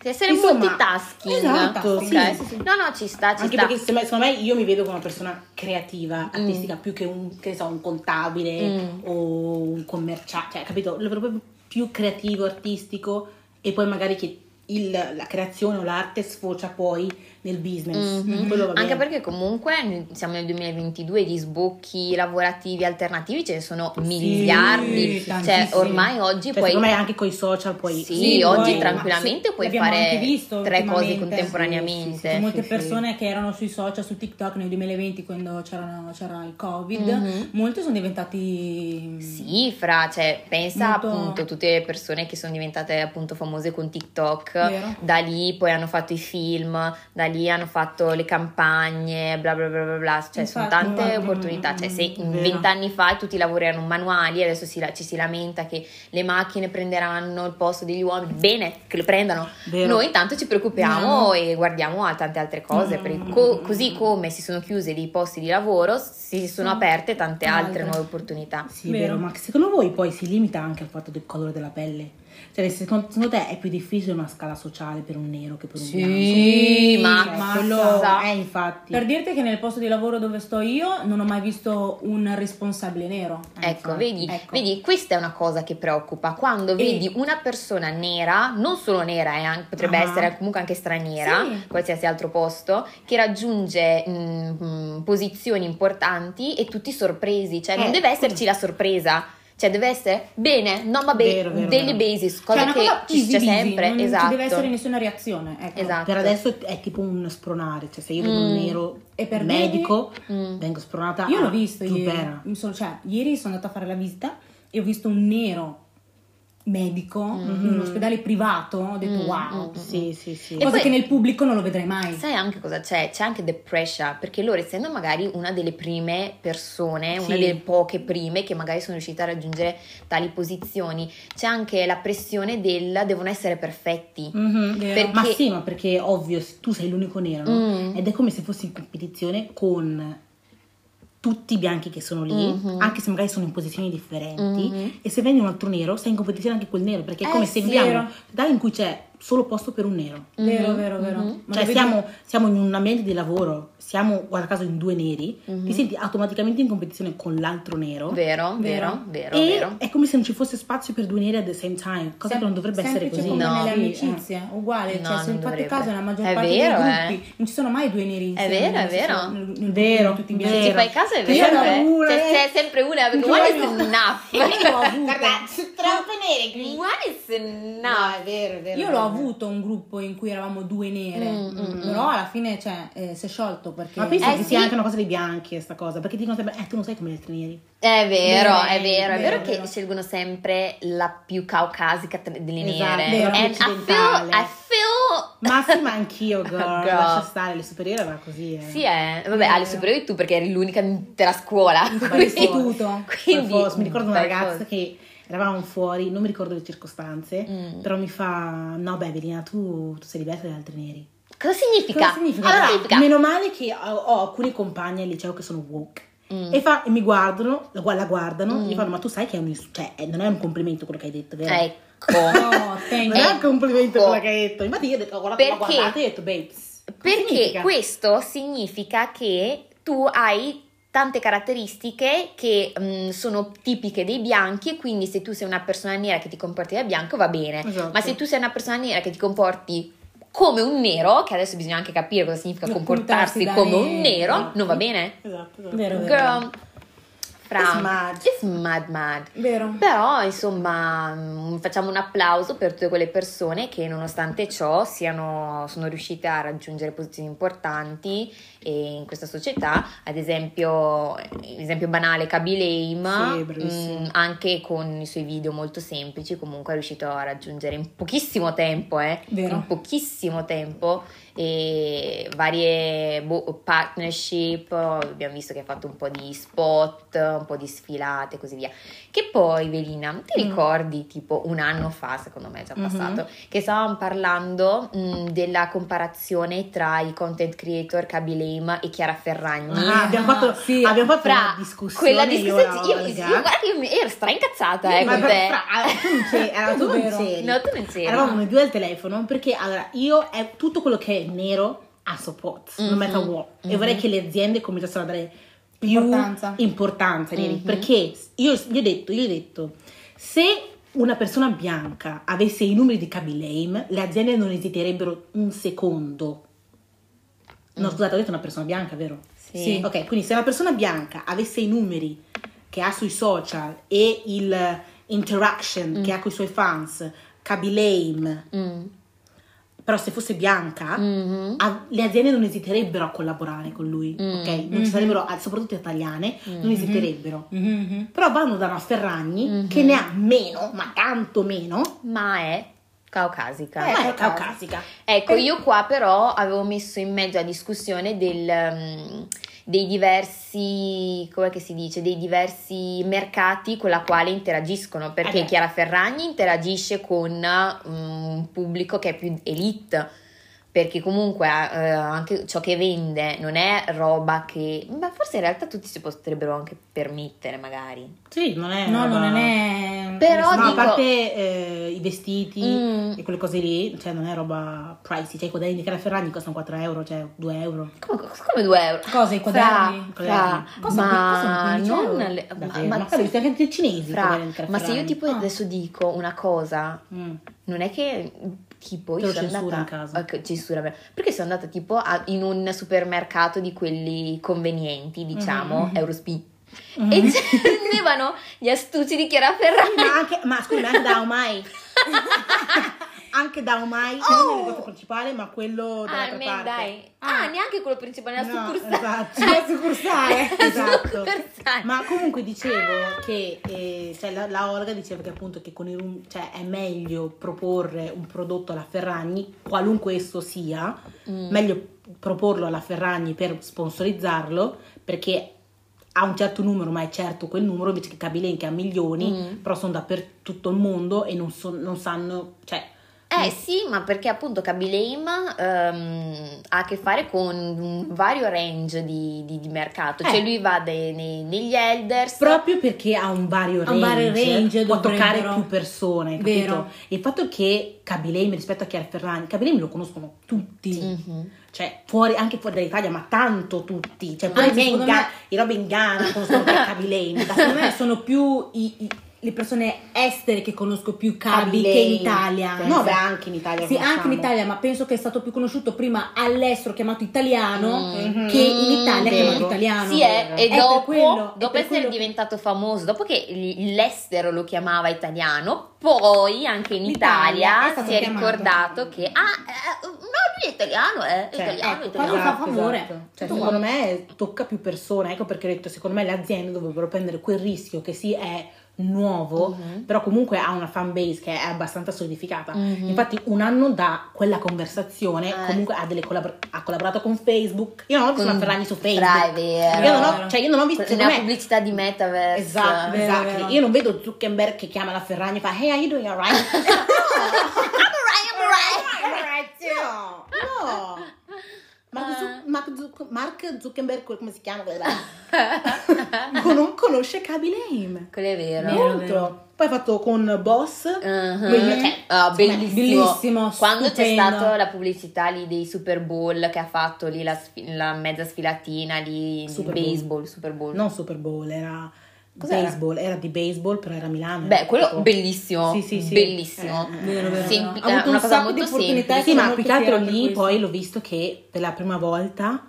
Sì, essere Insomma, multitasking. esatto, sì, sì, sì. No, no, ci sta, ci anche sta. perché secondo me, io mi vedo come una persona creativa, artistica, più che un, che so, un contabile Mm. o un commerciale, cioè, capito? Lo proprio più creativo, artistico e poi magari che il- la creazione o l'arte sfocia poi nel business. Mhm. Va Anche perché comunque siamo nel 2022 di sbocchi lavorativi alternativi ce ne sono miliardi. Cioè, ormai oggi Cioè, puoi me anche con i social poi Sì, Sì, oggi poi- tranquillamente puoi fare tre cose contemporaneamente. Sì, sì, molte sì, persone che erano sui social, su TikTok nel 2020 quando c'era il Covid, Mhm. molti sono diventati Sì, fra, cioè, pensa Molto- appunto tutte le persone che sono diventate appunto famose con TikTok Vero. da lì poi hanno fatto i film, da lì hanno fatto le campagne, bla bla bla bla bla, cioè sono Infatti, tante infatti. opportunità, cioè se Mm, vent'anni fa tutti i lavori erano manuali, adesso si ci si lamenta che le macchine prenderanno il posto degli uomini, bene che lo prendano, Vero. noi intanto ci preoccupiamo No. e guardiamo a tante altre cose, Mm. perché co- così come si sono chiuse dei posti di lavoro, si sono aperte tante altre Altre. nuove opportunità. Sì, Vero. vero. ma secondo voi poi si limita anche al fatto del colore della pelle? Cioè, secondo, secondo te è più difficile una scala sociale per un nero che per un Sì, bianco? ma- Cioè, quello sa- è infatti. Per dirti che nel posto di lavoro dove sto io non ho mai visto un responsabile nero. Eh, Ecco, vedi, ecco. vedi, questa è una cosa che preoccupa. Quando vedi una persona nera, non solo nera, eh, anche- potrebbe Ah. essere comunque anche straniera, Sì. qualsiasi altro posto, che raggiunge mm, mm, posizioni importanti e tutti sorpresi. Cioè, non Eh, deve esserci la sorpresa. Cioè, deve essere bene, no, vabbè, Vero, vero, daily vero. basis, Cioè, cosa una che cosa ci busy, sempre. non esatto. ci deve essere nessuna reazione. Ecco. Esatto. Per adesso è tipo un spronare, cioè se io vedo un Mm. nero E per medico Mm. vengo spronata Io l'ho visto ieri. sono- cioè, ieri sono andata a fare la visita e ho visto un nero medico in un ospedale privato. Ho detto Mm, wow. mm, Sì, sì, sì. E Cosa poi- che nel pubblico non lo vedrei mai. Sai anche cosa c'è? C'è anche the pressure, perché loro essendo magari una delle prime persone, una Sì. delle poche prime che magari sono riuscite a raggiungere tali posizioni, c'è anche la pressione del devono essere perfetti. Mhm. Vero. Perché- Ma sì, ma perché ovvio, tu sei l'unico nero, no? Mm. Ed è come se fossi in competizione con tutti i bianchi che sono lì, Mhm. anche se magari sono in posizioni differenti, Mhm. e se vendi un altro nero, sei in competizione anche col nero, perché è Eh, come se sì, vero. in un'città in cui c'è solo posto per un nero. Vero, Mhm, vero, vero. mhm. Ma Cioè siamo, siamo in un ambiente di lavoro, siamo guarda caso in due neri, Mhm. ti senti automaticamente in competizione con l'altro nero. Vero, vero, Vero. vero, e vero. è come se non ci fosse spazio per due neri at the same time, cosa Sem- che non dovrebbe essere così. come No. nelle Sì, amicizie, uguale. No, cioè, se non fate dovrebbe. caso, nella maggior È parte vero, dei eh. gruppi non ci sono mai due neri È insieme. vero, nel è vero. nel- nel- Vero, tutti vero. Se ci fai caso è Io vero, ero eh. una, C'è, eh. c'è sempre una, perché ero- is enough. Io l'ho avuto. troppo neri qui. One is enough. è vero, è vero. Io l'ho avuto un gruppo in cui eravamo due nere, Mm, mm, però alla fine cioè, eh, si è sciolto perché... Ma penso Eh, che sì. sia anche una cosa dei bianchi questa cosa, perché dicono sempre, eh tu non sei come gli altri neri. È vero, Vero, è vero, è vero, vero che vero. scelgono sempre la più caucasica delle Esatto, nere. vero, And I feel, occidentale. I feel Ma sì, ma anch'io, girl, Girl. lascia stare, le superiori era così. Eh. Sì, eh. Vabbè, alle superiori tu perché eri l'unica della scuola. All'istituto. Quindi, forza, mi ricordo una ragazza che eravamo fuori, non mi ricordo le circostanze, Mm. però mi fa, no beh Evelina, tu, tu sei diversa dagli altri neri. Cosa significa? Cosa significa? Allora, significa? Meno male che ho, ho alcuni compagni al liceo che sono woke. Mm. E, fa- e mi guardano, la, guardano, Mm. e fanno, ma tu sai che è un, cioè, eh, non è un complimento quello che hai detto, vero? Ecco. No, thank Non è un complimento Ecco. quello che hai detto. Infatti io ho detto, ho guardato, l'ho Perché? guardata e ho detto, babes. Perché significa? questo significa che tu hai tante caratteristiche che mm, sono tipiche dei bianchi e quindi se tu sei una persona nera che ti comporti da bianco va bene, Esatto. ma se tu sei una persona nera che ti comporti come un nero, che adesso bisogna anche capire cosa significa Comportarsi come un nero. nero, non va bene? Esatto, esatto. Vero, vero. Girl, fra, It's mad. it's mad mad. Vero. Però, insomma, mm, facciamo un applauso per tutte quelle persone che, nonostante ciò, siano, sono riuscite a raggiungere posizioni importanti e in questa società. Ad esempio, esempio banale, Kaby Lame, Sì, bravissimo. mm, anche con i suoi video molto semplici, comunque è riuscito a raggiungere in pochissimo tempo, eh, Vero. in pochissimo tempo, e varie boh, partnership. Abbiamo visto che ha fatto un po' di spot, un po' di sfilate e così via. Che poi, Velina, ti Mm. ricordi tipo un anno fa, secondo me è già Mhm. passato, che stavamo parlando mh, della comparazione tra i content creator Kaby Lame e Chiara Ferragni? Ah, abbiamo fatto, sì. abbiamo fatto Fra una discussione. quella io discussione, io, Olga. io, guarda che io mi- ero stra incazzata eh, con te. fra- allora, tu non c'eri, allora, tu non Vero. c'eri. No, tu non c'eri. Eravamo noi due al telefono perché allora io è tutto quello che è nero a support, no Mhm. matter what. E Mhm. vorrei che le aziende cominciassero a dare più Importanza. importanza Mhm. perché io gli ho detto, io ho detto, se una persona bianca avesse i numeri di Kaby Lame, le aziende non esiterebbero un secondo. No, Mm. scusate, ho detto una persona bianca, vero? Sì. Sì. Ok, quindi se una persona bianca avesse i numeri che ha sui social e il interaction che ha con i suoi fans, Kaby Lame, Mm. Però se fosse bianca, Mhm. a- le aziende non esiterebbero a collaborare con lui, Mm. ok? Non ci sarebbero, ah, soprattutto italiane, non esiterebbero. Mhm, mhm. Però vanno da una Ferragni che ne ha meno, ma tanto meno, Ma è Caucasica. Ma è caucasica. caucasica. Ecco, io qua però avevo messo in mezzo a discussione del, um, dei diversi, come che si dice, dei diversi mercati con la quale interagiscono, perché Eh. Chiara Ferragni interagisce con um, un pubblico che è più elite, perché comunque eh, anche ciò che vende non è roba che, ma forse in realtà tutti si potrebbero anche permettere magari. Sì, non è. No, roba- non è... Però No, a dico- parte eh, i vestiti Mm. e quelle cose lì, cioè non è roba pricey. Cioè i quaderni di Chiara Ferragni costano 4 euro, cioè 2 euro. Come, come due euro? Cosa, i quaderni? Fra, fra, Costano- ma 15 non euro? le- Davvero. ma- Ma, visto anche i cinesi. Fra, ma se io tipo Ah. adesso dico una cosa, Mm. non è che tipo Te io sono andata in casa. Ok, censura perché sono andata tipo a- in un supermercato di quelli convenienti, diciamo, Mhm. Eurospi. Mhm. E vendevano gli astucci di Chiara Ferragni. ma anche, ma scusi, ma anche da. anche da Omai, Oh! non il negozio principale, ma quello dall'altra Almeno parte. dai. Ah, neanche quello principale, la No, succursale. esatto. La succursale. esatto. Succursale. Ma comunque dicevo che eh, cioè, la, la Olga diceva che appunto che con i rum- cioè, è meglio proporre un prodotto alla Ferragni, qualunque esso sia, Mm. meglio proporlo alla Ferragni per sponsorizzarlo perché ha un certo numero, ma è certo quel numero, invece che Kabilen che ha milioni, Mm. però sono dappertutto il mondo e non, so- non sanno, cioè Eh sì, ma perché appunto Kaby Lame ehm, ha a che fare con un vario range di, di- di mercato, Eh. cioè lui va dei- nei- negli elders, Proprio perché ha un vario Ha un range, vario range, può toccare più persone, capito? Vero. Il fatto che Kabilame rispetto a Chiara Ferragni, Kabilame lo conoscono tutti, Mhm. cioè fuori, anche fuori dall'Italia, ma tanto tutti, cioè pure miei in Ga- me- i robe in Ghana Kabilame, da Secondo me sono più i- i- le persone estere che conosco più Cabi che in Italia. No, beh, anche in Italia. Sì, anche in. Italia, ma penso che è stato più conosciuto prima all'estero chiamato italiano Mhm. che in Italia Vero. chiamato italiano. Sì, è, e È dopo, quello- dopo essere quello diventato famoso, dopo che l'estero lo chiamava italiano, poi anche in Italia è stato si è chiamato. ricordato che, ah, eh, no, lui è italiano, eh, è Cioè, italiano, ecco, italiano. fa favore. esatto. Cioè, secondo me tocca più persone, ecco perché ho detto, secondo me le aziende dovrebbero prendere quel rischio che sì è nuovo, Mhm. però comunque ha una fan base che è abbastanza solidificata. Mhm. Infatti un anno da quella conversazione Eh. comunque ha, delle collabor- ha collaborato con Facebook. Io non ho visto Con- una Ferragni su Facebook. vero. Io non ho, cioè io non ho visto, me, pubblicità di metaverse. Esatto, Vero, esatto. vero. Io non vedo Zuckerberg che chiama la Ferragni e fa Hey, are you doing alright? I'm alright, No, no. Mark, Zuc- Mark Zuc- Mark Zuckerberg, come si chiama? non conosce Kaby Lame. Quello è vero. Molto. vero. Poi ha fatto con Boss. Quello- cioè, me- bellissimo. bellissimo, Quando c'è stata la pubblicità lì dei Super Bowl che ha fatto lì la, sfi- la mezza sfilatina di, Super Bowl. baseball, Super Bowl. Non Super Bowl, era Cos'era? baseball, era di baseball, però era a Milano. Beh, quello tipo- bellissimo. Sì, sì, sì. Bellissimo. Eh, eh, Vero, vero, Sem- vero. è Ha avuto una un cosa sacco di molto semplice. Sì, ma più che altro lì poi l'ho visto che per la prima volta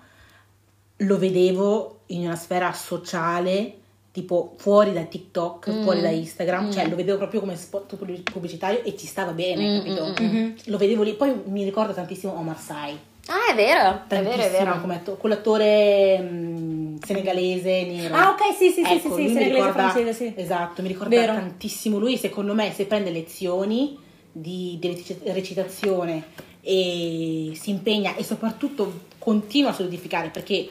lo vedevo in una sfera sociale, tipo fuori da TikTok, Mm. fuori da Instagram, Mm. cioè lo vedevo proprio come spot pubblicitario e ci stava bene, Mm, capito? mm, mm, Mhm. Lo vedevo lì, poi mi ricordo tantissimo Omar Sy, Ah, è vero, è vero, è vero. come atto- quell'attore mm, senegalese nero. Ah, ok, sì, sì, sì, Ecco, sì, sì, mi senegalese ricorda- francese, sì. Esatto, mi ricorda Vero. tantissimo lui, secondo me se prende lezioni di, di reci- recitazione e si impegna e soprattutto continua a solidificare perché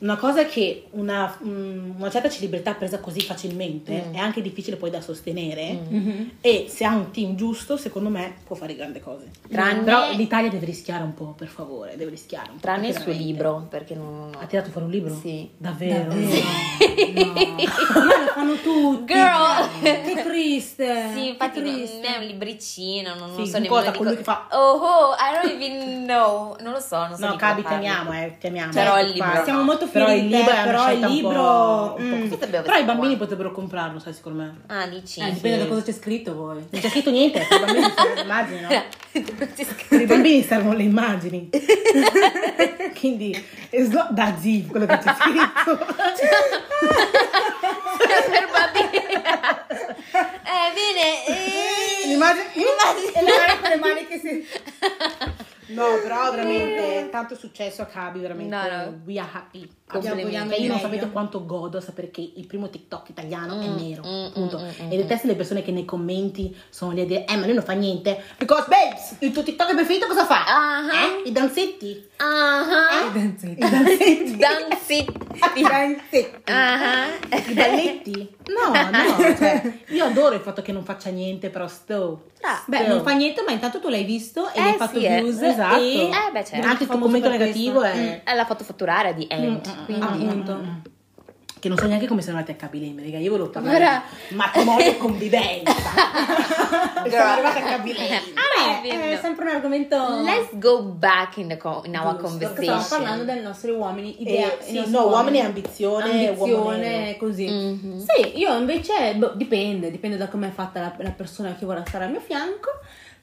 una cosa che una, mm, una certa celebrità presa così facilmente Mm. è anche difficile poi da sostenere Mm. Mhm. e se ha un team giusto secondo me può fare grandi cose Tranne- però l'Italia deve rischiare un po' per favore deve rischiare un po' Tranne il suo libro, perché non... ha tirato fuori un libro? Sì. davvero? Davvero? No. Ormai lo fanno tutti. Girl. Che triste. Sì, infatti che non triste. è un libricino, non, non Sì, so un nemmeno cosa, di colui co- che fa- Oh, oh, I don't even know. Non lo so, non so No, Cabi, teniamo, eh, teniamo. Però eh, il libro no. Siamo molto Però il libro te, è però il scelta un libro... po', un po' mm. Però i bambini qua. potrebbero comprarlo, sai, secondo me. Ah, dici? Eh, dipende da cosa c'è scritto poi. Non c'è scritto niente, per i bambini servono le immagini, no? I bambini servono le immagini. Quindi, it's not that deep quello che c'è scritto. per bambini. Eh, bene. eh, L'immagine... E con le mani che si... No, però veramente tanto successo a Cabi, veramente. No, no. We are happy. Complimenti. Cioè, io non sapete quanto godo sapere che il primo TikTok italiano è Mm, nero. mm, mm, mm, e detesto le persone che nei commenti sono lì a dire, eh, ma lui non fa niente. Because, babes, il tuo TikTok preferito cosa fa? Ah. Eh? I danzetti? Ah, Eh? Danzetti. I danzetti? danzetti. I danzetti? Ah. I balletti? No, no, cioè, io adoro il fatto che non faccia niente, però sto. Ah, Beh, non fa niente, ma intanto tu l'hai visto e Eh, hai fatto sì, eh. views Esatto. e Eh, beh, certo. Anche il commento negativo questo. è. Eh, L'ha fatto fatturare di End. Quindi- appunto. Che non so neanche come siamo arrivati a Cabileme, raga. Io volevo parlare Ora- di matrimonio e convivenza. siamo arrivati a Cabileme. Ah, beh, è sempre un argomento Let's go back in, the co- in our giusto, conversation. Stiamo parlando dei nostri uomini, idea, Eh, i sì, no, uomini e ambizione, ambizione, uomini- così. Mhm. Sì, io invece boh, dipende, dipende da come è fatta la, la persona che vuole stare al mio fianco,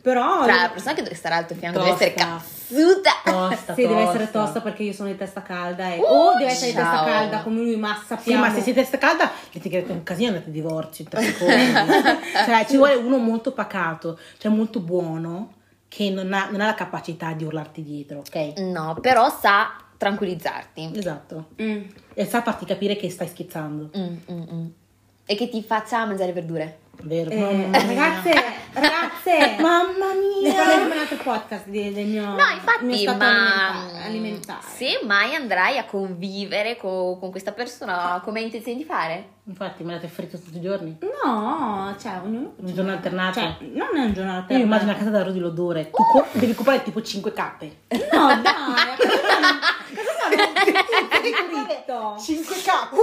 però Tra la persona che deve stare al tuo fianco Tosta. deve essere cazzuta. Tosta, sì, deve essere tosta. tosta perché io sono di testa calda e Uh, o deve essere di testa ciao. calda come lui, ma Sì, sappiamo. ma se siete testa calda litigherete un casino andate a divorzio in tre secondi. cioè, ci vuole uno molto pacato, cioè molto buono, che non ha, non ha la capacità di urlarti dietro, ok? No, però sa tranquillizzarti. Esatto. Mm. E sa farti capire che stai scherzando. Mm, mm, mm. E che ti faccia mangiare verdure. Vero? Eh, Mamma mia. ragazze, ragazze, Mamma ne mia! parleremo in un altro podcast di- del mio, No, il mio infatti, stato ma alimentare. alimentare. se mai andrai a convivere co- con questa persona, come hai intenzione di fare? Infatti, me l'avete fritto tutti i giorni. No, cioè, ognuno... Un giorno alternato. Cioè, non è un giorno Io alternato. mi immagino a casa da Rodi l'odore. Tu co- devi comprare tipo 5 cappe. No, dai, a casa mia non- a casa mia non fritto. 5 cappe!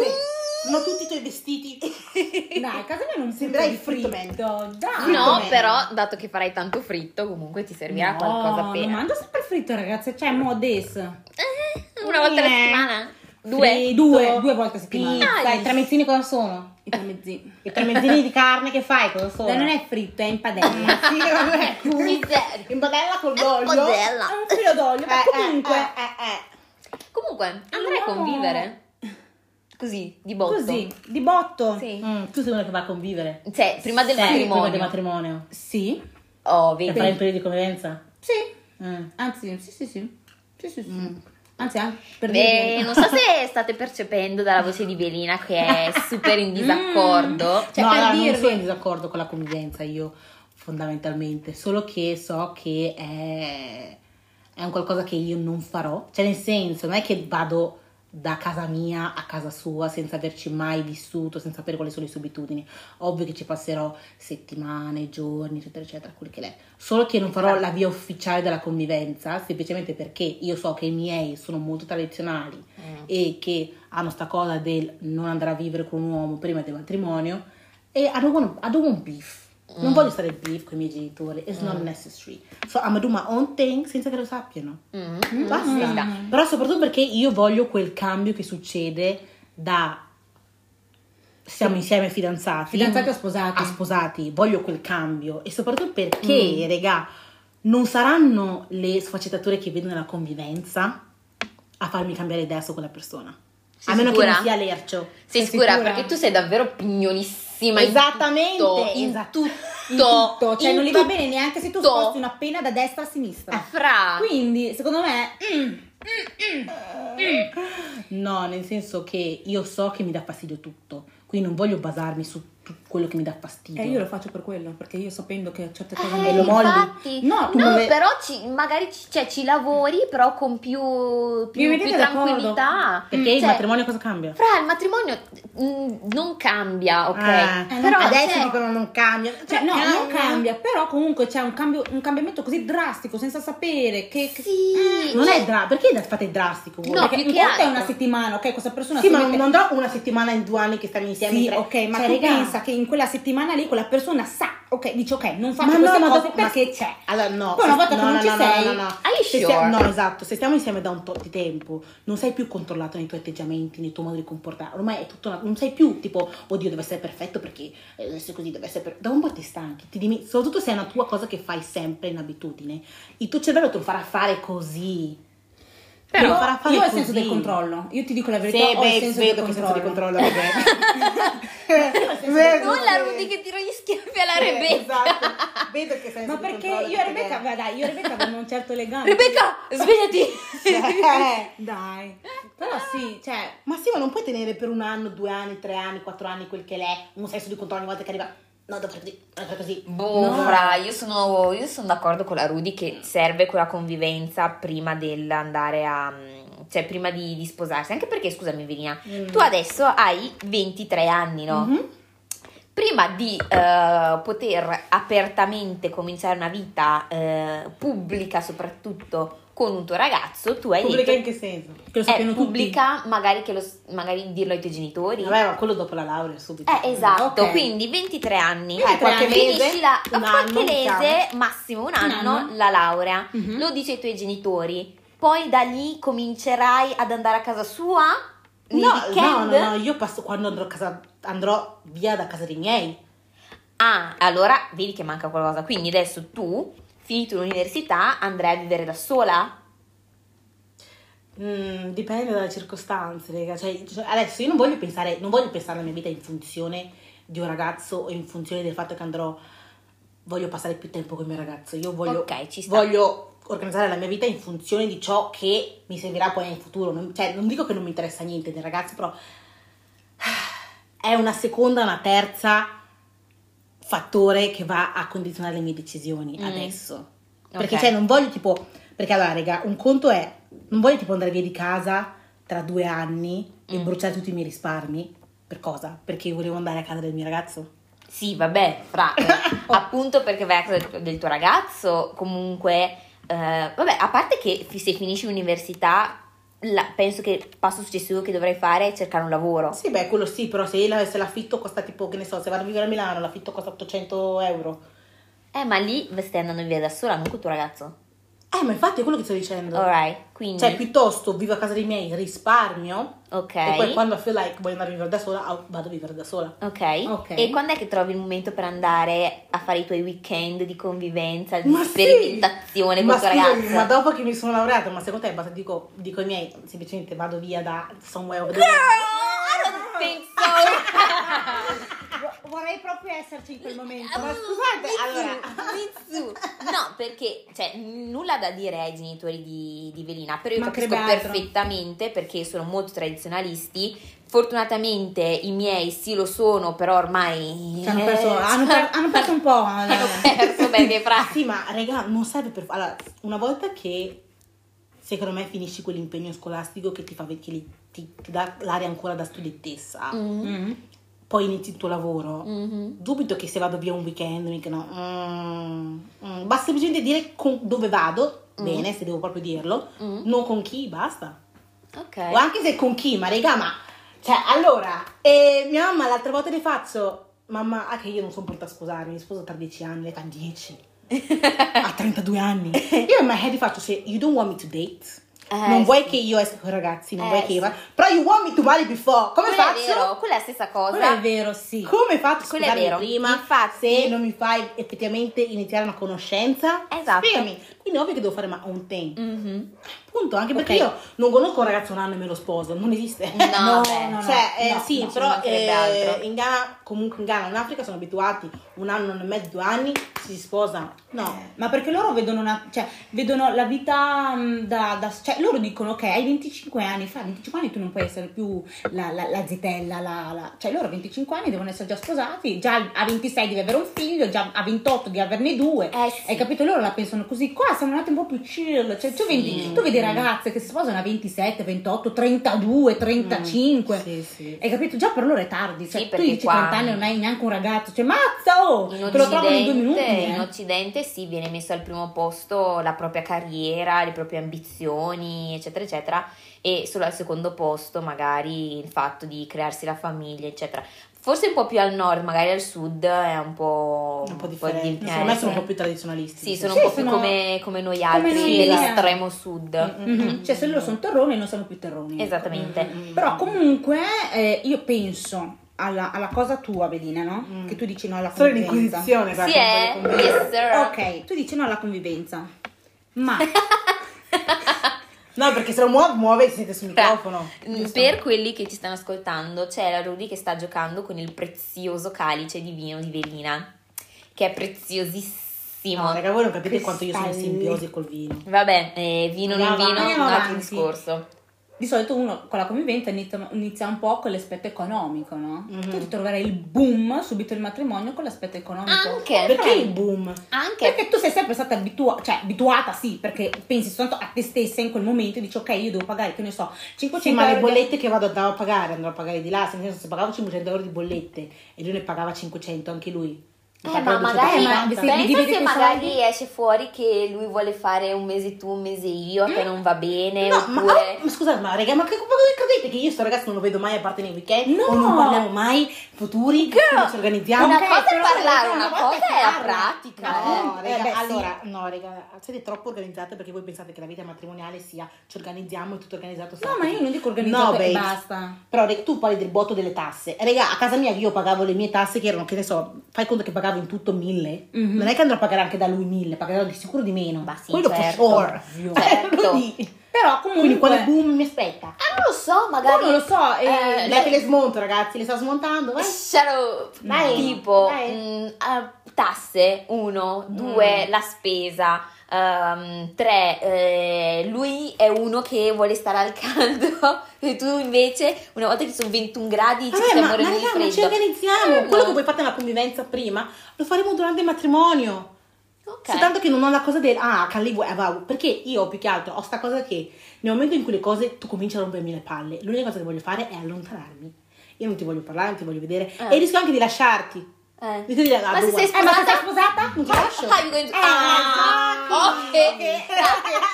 Sono tutti i tuoi vestiti. Dai, a casa mia non Sembrai di fritto fritto. Dai. Fritto no, meglio. però dato che farai tanto fritto, comunque ti servirà No, qualcosa non appena. mangio sempre il fritto, ragazze. Cioè, mo adesso. Eh, una volta alla Eh. settimana? Due? Fritto, Due, due volte a settimana. Dai. i tramezzini cosa sono? I tramezzini. I tramezzini di carne che fai cosa sono? Dai, non è fritto, è in padella. Sì, vabbè. Miseria. In padella con Eh, l'olio. modella. È un filo d'olio, ma Eh, comunque... eh, eh, eh. Comunque, andrai a No. convivere? Così, di botto. Così, di botto. Sì. Mm, tu sei una che va a convivere. Cioè, prima del Sì, Prima matrimonio. del matrimonio. Sì. Oh, Per vedi. fare il periodo di convivenza. Sì. Mm. Anzi, sì, sì, sì. Sì, sì, sì. Mm. Anzi, anche per Beh, non so se state percependo dalla voce di Belina che è super in disaccordo. Cioè, no, per non dirvi- sono in disaccordo con la convivenza io, fondamentalmente. Solo che so che è, è un qualcosa che io non farò. Cioè, nel senso, non è che vado da casa mia a casa sua senza averci mai vissuto, senza sapere quali sono le sue abitudini. Ovvio che ci passerò settimane, giorni, eccetera, eccetera, quel che è. Solo che non farò la via ufficiale della convivenza, semplicemente perché io so che i miei sono molto tradizionali Mm. e che hanno sta cosa del non andare a vivere con un uomo prima del matrimonio e I don't want, I don't beef. Non Mm. voglio stare in beef con i miei genitori, it's not necessary. So I'm gonna do my own thing senza che lo sappiano. Mm. Basta. Ci sta. Però soprattutto perché io voglio quel cambio che succede da siamo insieme fidanzati, Fidanzati o sposati? a sposati, voglio quel cambio e soprattutto perché, regà, non saranno le sfaccettature che vedo nella convivenza a farmi cambiare idea su quella persona. Sei a meno sicura? che non sia lercio. Sei Sei sicura? sicura? Perché tu sei davvero pignolissima in Esattamente, tutto, in esatto. tutto, In tutto, cioè in non gli va tutto. bene neanche se tu tutto. sposti una penna da destra a sinistra. Fra. Quindi, secondo me, mm, No, nel senso che io so che mi dà fastidio tutto, quindi non voglio basarmi su tu- quello che mi dà fastidio. eh, io lo faccio per quello, perché io sapendo che certe cose Eh, E lo molli? infatti. No, tu no, non le- però ci- magari ci, cioè, ci lavori, però con più, più, più tranquillità. Perché il Cioè, matrimonio cosa cambia? Fra il matrimonio mm, non cambia, ok? Ah, però adesso cioè, dicono non cambia. Cioè, no, non eh, cambia, però comunque c'è un, cambio, un cambiamento così drastico senza sapere che... che- Sì, Non cioè, è dra- perché fate drastico? voi? No, perché che conto è una settimana, ok? Questa persona Sì, si ma mette- non do una settimana in due anni che stanno insieme. Sì, tre. ok, ma Cioè, tu pensa che in quella settimana lì quella persona sa, ok, dice ok, non faccio Ma queste no, ma cose dopo- perché ma- c'è. Allora, no. Poi una volta che no, non no, ci no, sei- no, no, no. Are sure? stia- no, esatto. Se stiamo insieme da un tot di tempo, non sei più controllato nei tuoi atteggiamenti, nei tuoi modi di comportare. Ormai è tutto. una- non sei più tipo, oddio, deve essere perfetto perché eh, deve essere così, deve essere. per-". Da un po' ti stanchi. Ti dimi- soprattutto se è una tua cosa che fai sempre in abitudine, il tuo cervello te lo farà fare così. Però Io- farà fare io ho il così. senso del controllo. Io ti dico la Sì, verità, ho il beh, senso vedo del che senso di controllo. controllo perché... Vedo Non la che- Rudy che tira gli schiaffi alla Sì, Rebecca. esatto. Vedo che senso Ma di perché controllo io e Rebecca, beh, dai, io e Rebecca abbiamo un certo legame. Rebecca, svegliati! Eh, Dai. Però sì, cioè, Ma sì, ma non puoi tenere per un anno, due anni, tre anni, quattro anni quel che l'è, un senso di controllo ogni volta che arriva. No, devo fare così, devo fare così. Boh, No. fra, io sono, io sono d'accordo con la Rudy che serve quella convivenza prima dell'andare a... cioè prima di, di sposarsi. Anche perché, scusami Virina, Mm. tu adesso hai 23 anni, no? Mhm. Prima di eh, poter apertamente cominciare una vita eh, pubblica, soprattutto con un tuo ragazzo, tu hai Pubblica detto... in che senso? che lo Eh, sappiano tutti. pubblica, magari, che lo, magari dirlo ai tuoi genitori. Vabbè, ma quello dopo la laurea subito. Eh, esatto, Ok. quindi 23 anni. Eh, qualche Finisci mese, la, un qualche anno, mese, diciamo. massimo un Un anno, anno. la laurea. Mhm. Lo dici ai tuoi genitori. Poi da lì comincerai ad andare a casa sua No, no, no, no, io passo quando andrò, a casa, andrò via da casa dei miei. Ah, allora vedi che manca qualcosa. Quindi adesso tu, finito l'università, andrai a vivere da sola? Mm, dipende dalle circostanze, raga. Cioè, cioè, adesso io non voglio pensare, non voglio pensare alla mia vita in funzione di un ragazzo o in funzione del fatto che andrò, voglio passare più tempo con il mio ragazzo. Io voglio, Ok, ci sta. voglio organizzare la mia vita in funzione di ciò che mi servirà poi nel futuro. Non, cioè, non dico che non mi interessa niente del ragazzo, però è una seconda, una terza fattore che va a condizionare le mie decisioni Mm. adesso. Perché Ok. cioè non voglio tipo, perché allora raga, un conto è, non voglio tipo andare via di casa tra due anni e Mm. bruciare tutti i miei risparmi. Per cosa? Perché volevo andare a casa del mio ragazzo. Sì, vabbè, fra, eh, appunto perché vai a casa del, tuo ragazzo, comunque, eh, vabbè, a parte che se finisci l'università, la- penso che il passo successivo che dovrai fare è cercare un lavoro. Sì, beh, quello sì, però se, la- se l'affitto costa tipo, che ne so, se vado a vivere a Milano, l'affitto costa 800 euro. Eh, ma lì stai andando via da sola, non con tuo ragazzo. Eh, ma infatti è quello che sto dicendo. Alright, quindi... Cioè, piuttosto vivo a casa dei miei, risparmio, ok. e poi quando feel like voglio andare a vivere da sola, vado a vivere da sola. Ok. Ok. E quando è che trovi il momento per andare a fare i tuoi weekend di convivenza, di Ma sì! sperimentazione ma con tuo scusami, ragazzo? ma dopo che mi sono laureata, ma secondo te basta dico, dico ai miei, semplicemente vado via da somewhere Girl, there. I don't think so. Vorrei proprio esserci in quel momento. Ma scusate, allora. No, perché, cioè, nulla da dire ai genitori di, di Velina, però io Mancherebbe capisco altro. perfettamente perché sono molto tradizionalisti. Fortunatamente i miei sì lo sono, però ormai... Hanno perso, hanno, per- hanno perso un po'. Hanno eh. perso perché fra... Sì, ma raga, non serve per... Allora, una volta che secondo me finisci quell'impegno scolastico che ti fa che ti dà l'aria ancora da studentessa, Mm. Mm. Poi inizi il tuo lavoro. Mhm. Dubito che se vado via un weekend, mica no. Mm, mm. Basta semplicemente dire con- dove vado, Mm. bene, se devo proprio dirlo, Mm. non con chi, basta. Ok. O anche se con chi, ma raga, ma... Cioè, allora, e mia mamma l'altra volta le faccio... Mamma, ah che io non sono pronta a sposarmi, mi sposo tra 10 anni, lei fa 10. a 32 anni. Io in my head faccio, se you don't want me to date, Eh, non vuoi sì. che io esca con i ragazzi, non Eh, vuoi che io... sì. Però you want me to marry before, come Quello è faccio? vero, quella è la stessa cosa. Quello è vero, sì. Come faccio Quello è vero. prima Infatti- se non mi fai effettivamente iniziare una conoscenza? Esatto. Spiegami. Quindi ovvio che devo fare ma un thing. Mhm. Punto, anche perché Ok. io non conosco un ragazzo un anno e me lo sposo, non esiste. No, No, beh. no, no. cioè, eh, no, sì, no, ci però eh, altro. in Ghana, comunque in Ghana, in Africa sono abituati un anno, un anno e mezzo, due anni, si sposa. No. Eh, Ma perché loro vedono, una, cioè, vedono la vita mh, da, da- Cioè, loro dicono, ok, hai 25 anni, fra 25 anni tu non puoi essere più la, la, la zitella, la, la- Cioè, loro a 25 anni devono essere già sposati, già a 26 devi avere un figlio, già a 28 di averne due. Eh, sì. Hai capito? Loro la pensano così. Qua siamo andati un po' più chill. Cioè, tu, Sì. vedi, tu vedi ragazze che si sposano a 27, 28, 32, 35. Sì, sì. Hai capito? Già per loro è tardi. Cioè, Sì, tu dici qua- 30 anni non hai neanche un ragazzo. Cioè, mazza! Oh! In Te lo trovano in due minuti. Occidente, eh. in Occidente sì, viene messo al primo posto la propria carriera, le proprie ambizioni, eccetera, eccetera, e solo al secondo posto magari il fatto di crearsi la famiglia, eccetera. Forse un po' più al nord, magari al sud è un po', Un po' di- differente. eh, Secondo me sono un po' più tradizionalisti. Sì, sono Sì, un po' più come, come noi altri noi, dell'estremo sud. Mm, mm, Mhm. Cioè, se loro sono terroni, non sono più terroni. ecco. Esattamente. Mm, Però comunque eh, io penso alla, alla cosa tua, Belina, no? Mm. Che tu dici no alla Solo convivenza. l'inquisizione, guarda, Sì, eh? voglio convincere. Yes, sir. Ok, tu dici no alla convivenza. Ma No, perché se lo muove, muove si siete sul microfono. Mm, giusto? Per quelli che ci stanno ascoltando, c'è la Rudy che sta giocando con il prezioso calice di vino di velina, che è preziosissimo. No, raga, voi non capite quanto io sono in simbiosi col vino. Vabbè, eh, vino non Andiamo vino, un altro discorso. Di solito uno con la convivenza inizia, un po' con l'aspetto economico, no? Mhm. Tu ti troverai il boom subito il matrimonio con l'aspetto economico. Anche, Perché il boom? anche Perché tu sei sempre stata abitua- cioè, abituata, sì, perché pensi soltanto a te stessa in quel momento e dici ok, io devo pagare, che ne so, 500 Sì, ma le euro di- bollette che vado andavo a pagare, andrò a pagare di là, senso se pagavo 500 euro di bollette e lui ne pagava 500 anche lui. Eh, ma magari 250. ma- pensa divide se magari soldi. esce fuori che lui vuole fare un mese tu, un mese io, a te non va bene, No, ma, oppure... ah, ma scusate, ma raga, ma che ma credete che io sto ragazzo non lo vedo mai a parte nei weekend? No! O non parliamo mai futuri? Come ci organizziamo? Una Ok, cosa è parlare, una cosa è la pratica. No, eh. raga, Eh, beh, sì. allora, no, raga, siete troppo organizzate perché voi pensate che la vita matrimoniale sia ci organizziamo e tutto organizzato. No, ma io non dico organizzato no, e basta. Però raga, tu parli del botto delle tasse. Raga, a casa mia io pagavo le mie tasse che erano, che ne so, fai conto che pagavo in tutto mille. Mhm. Non è che andrò a pagare anche da lui mille, pagherò di sicuro di meno. Ma sì, Quello certo, for sure. Eh, Certo. Però comunque... Quindi quale boom mi aspetta? Ah, non lo so, magari... No, non lo so, eh, eh, Dai che le smonto ragazzi, le sto smontando, vai. Shadow, Dai, tipo dai. mm, ah, tasse, uno, due, Mm. la spesa, ehm, tre, eh, lui è uno che vuole stare al caldo e tu invece una volta che sono 21 gradi ci stiamo morendo di raga, ma ci freddo. organizziamo. Eh, Quello no. che voi fate nella convivenza prima, lo faremo durante il matrimonio. Ok. Soltanto che non ho la cosa del ah, Calli vuoi, ah, va, perché io più che altro ho sta cosa che nel momento in cui le cose tu cominci a rompermi le palle, l'unica cosa che voglio fare è allontanarmi. Io non ti voglio parlare, non ti voglio vedere Eh. e rischio anche di lasciarti. Eh. Ah, Ma se sei Eh, ma se sposata? sei sposata? non ti lascio. Ah, going to- Eh, Ah, esatto. ok.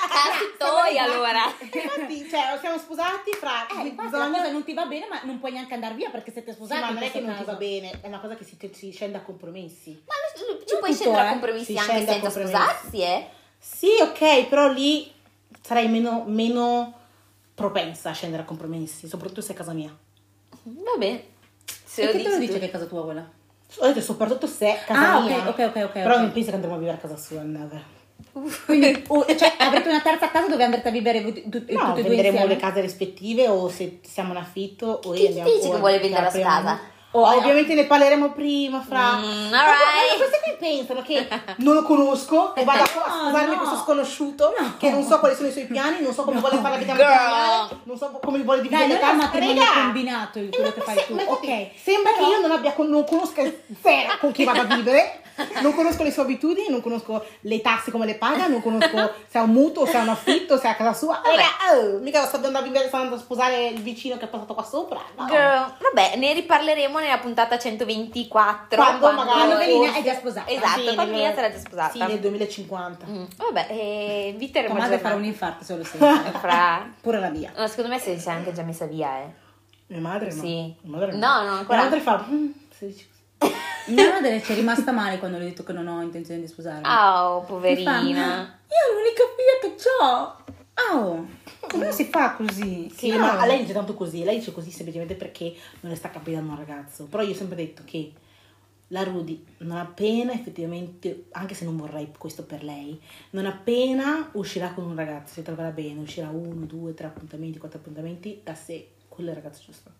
Cazzi toi allora. Infatti, cioè, siamo sposati fra Eh, infatti la cosa non ti va bene, ma non puoi neanche andare via perché siete Sì, sposati. ma in non è che non ti va bene, è una cosa che si, si scende a compromessi. Ma ci Non puoi tutto, scendere a eh. compromessi Si anche a senza sposarsi, eh? Sì, ok, però lì sarei meno, meno propensa a scendere a compromessi, soprattutto se è casa mia. Va bene. Se E lo che te lo dici dice tu. che è casa tua quella? Ho detto soprattutto se è casa Ah, mia. ok, ok, ok, Però ok. non penso che andremo a vivere a casa sua, never. Quindi, o- cioè, avrete una terza casa dove andrete a vivere tu- tutte No, e due insieme? le case rispettive o se siamo in affitto o Chi andiamo dice che vuole vendere la casa? Oh, ovviamente ne parleremo prima, fra. Mm, guarda, queste qui pensano che non lo conosco e vado a No, sposarmi no. questo sconosciuto che non so quali sono i suoi piani, non so come vuole fare la vita matrimoniale, non so come vuole dividere Dai, un case. matrimonio Raga, combinato il- eh, quello che fai se- tu. ma infatti Ok. Sembra Però- che io non abbia non conosca zero con chi vado a vivere. Non conosco le sue abitudini, non conosco le tasse come le paga, non conosco se ha un mutuo, se ha un affitto, se è a casa sua. Raga, oh, mica sto andando a vivere, sto andando a sposare il vicino che è passato qua sopra. No. Girl, vabbè, ne riparleremo nella puntata 124. Quando magari- Quando Melina è già sposata. Esatto, Sì, quando Melina sarà già sposata. Sì, nel 2050. Mm, Vabbè, eh, vita Tua madre farà un infarto se lo senti. fra... Pure la mia. No, secondo me si è anche già messa via, eh. Mia madre no. Sì. Madre No, no, ancora- Mia madre fa... "Mm, si dice così". Mia madre ci è rimasta male quando le ho detto che non ho intenzione di sposarmi. Oh, Mi fa, poverina. Io l'unica figlia che ho. Oh, come si fa così? Sì, No. ma a lei dice tanto così, lei dice così semplicemente perché non le sta capitando un ragazzo. Però io ho sempre detto che la Rudy, non appena effettivamente, anche se non vorrei questo per lei, non appena uscirà con un ragazzo, si troverà bene, uscirà uno, due, tre appuntamenti, quattro appuntamenti, da sé, quello è il ragazzo giusto.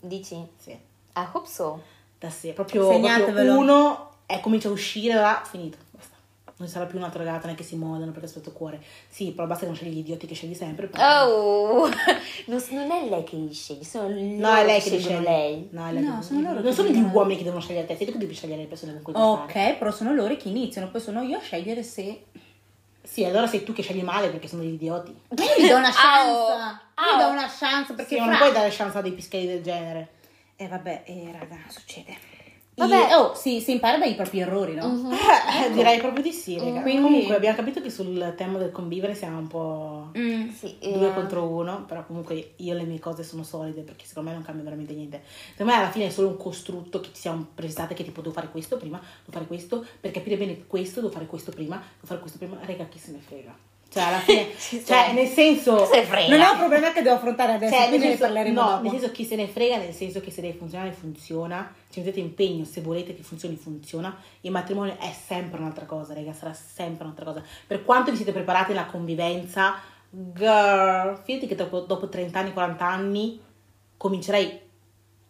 Dici? Sì, I hope so. da sé, proprio, proprio uno è comincia a uscire, là, finito, basta. Non sarà più un altro ragazzo, neanche si modano perché aspetto cuore. Sì, però basta che non scegli gli idioti che scegli sempre. Oh, non, non è lei che li sceglie, sono loro No, è lei che li scelgono sceglie. lei. No, è lei No, che- sono loro Non che sono gli uomini che devono scegliere te, sei tu che devi scegliere le persone con cui Ok, stare. però sono loro che iniziano, poi sono io a scegliere se. Sì, allora sei tu che scegli male perché sono degli idioti. Ma io gli do una chance. Io Au. do una chance perché. Non fra- puoi dare chance a dei pischelli del genere. Eh, vabbè, eh, raga, succede. Vabbè. Oh, si, si impara dai propri errori, no? Mhm. Eh, direi proprio di sì, raga. Quindi- Comunque abbiamo capito che sul tema del convivere siamo un po' Mm. Sì, due eh, contro uno, però comunque io le mie cose sono solide perché secondo me non cambia veramente niente. Secondo me alla fine è solo un costrutto che ci siamo precisate che tipo devo fare questo prima, devo fare questo, per capire bene questo, devo fare questo prima, devo fare questo prima, raga chi se ne frega. Cioè alla fine, Ci cioè nel senso... Se. Non è un problema che devo affrontare adesso, Cioè, quindi ne senso, parleremo no, dopo. nel senso chi se ne frega, nel senso che se deve funzionare funziona, ci mettete impegno, se volete che funzioni funziona, il matrimonio è sempre un'altra cosa, raga, sarà sempre un'altra cosa. Per quanto vi siete preparati nella convivenza, girl, fidati che dopo, dopo 30 anni, 40 anni comincerai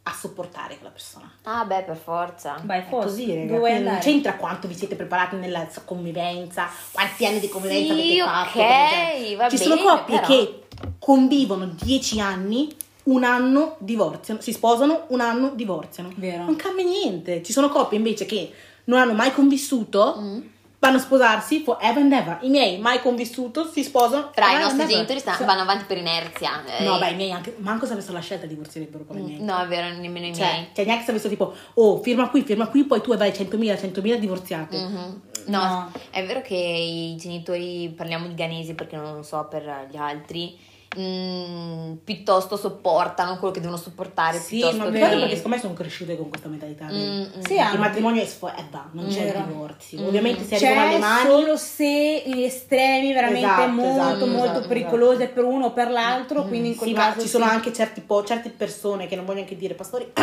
a sopportare quella persona. Ah, beh, per forza. Vai, È così, raga. Dove vuoi Quindi non c'entra quanto vi siete preparati nella convivenza, quanti anni di convivenza Sì, avete fatto. ok, va Ci bene, sono coppie però. che convivono 10 anni, un anno divorziano, si sposano, un anno divorziano. Vero. Non cambia niente. Ci sono coppie invece che non hanno mai convissuto, Mm. Vanno a sposarsi forever and ever. I miei mai convissuto si sposano. Fra i nostri genitori sta- Cioè- vanno avanti per inerzia. eh. No, beh, i miei anche, manco se avessero la scelta divorzierebbero con i miei. No, è vero, nemmeno i Cioè, miei. cioè neanche se avessero tipo, oh, firma qui, firma qui, poi tu vai 100.000, 100.000 divorziate. Mhm. No, No. è vero che i genitori, parliamo di ghanesi perché non lo so per gli altri, mm, piuttosto sopportano quello che devono sopportare. Sì, ma che... perché secondo me sono cresciute con questa mentalità. Mm, mm. Sì, Il matrimonio è forever, non c'è Vero. divorzio. Mm. Ovviamente si arrivano alle C'è mani. solo se in estremi veramente Esatto, molto esatto, molto esatto, pericolose per uno o per l'altro, quindi in quel Sì, ma caso ci sono sì. anche certi po- certe persone che non voglio neanche dire pastori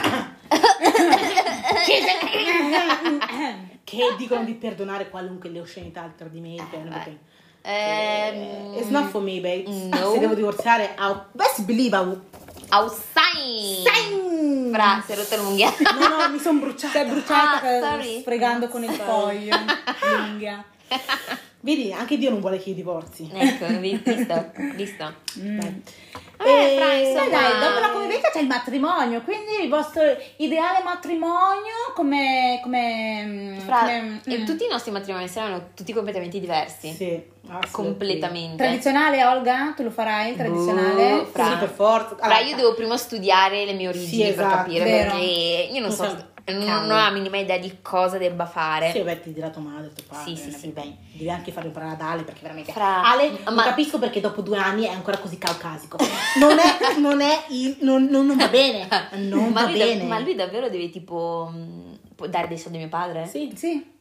che dicono di perdonare qualunque le oscenità, il tradimento. and Ehm, It's not for me, babe. no. Se devo divorziare, I'll best believe I will. Ausai! Sign! Fra, si è rotta l'unghia. No, no, mi sono bruciata. Si è bruciata Ah, che- sorry. sfregando con il foglio l'unghia. Vedi, anche Dio non vuole che io divorzi. ecco, vi- visto, visto. Dai. Eh, fra, insomma- dai, dopo la convivenza c'è il matrimonio, quindi il vostro ideale matrimonio come... come, Fra, come- e mm. tutti i nostri matrimoni saranno tutti completamente diversi. Sì, completamente. Tradizionale Olga? Tu lo farai il tradizionale? Boh, fra- Sì, per forza. Fra, io devo prima studiare le mie origini Sì, per esatto, capire vero. perché io non so, Cosa- non, ho la minima idea di cosa debba fare. Sì, beh, ti dirà tua madre, tuo padre. Sì, sì, sì, devi- Devi anche fare imparare ad Ale perché veramente. Fra- Ale, ma- non capisco perché dopo due anni è ancora così caucasico. Non è, non è, il- non, non- non va bene. Non ma, va lui da- bene. ma lui davvero deve tipo può dare dei soldi a mio padre? Sì, Sì.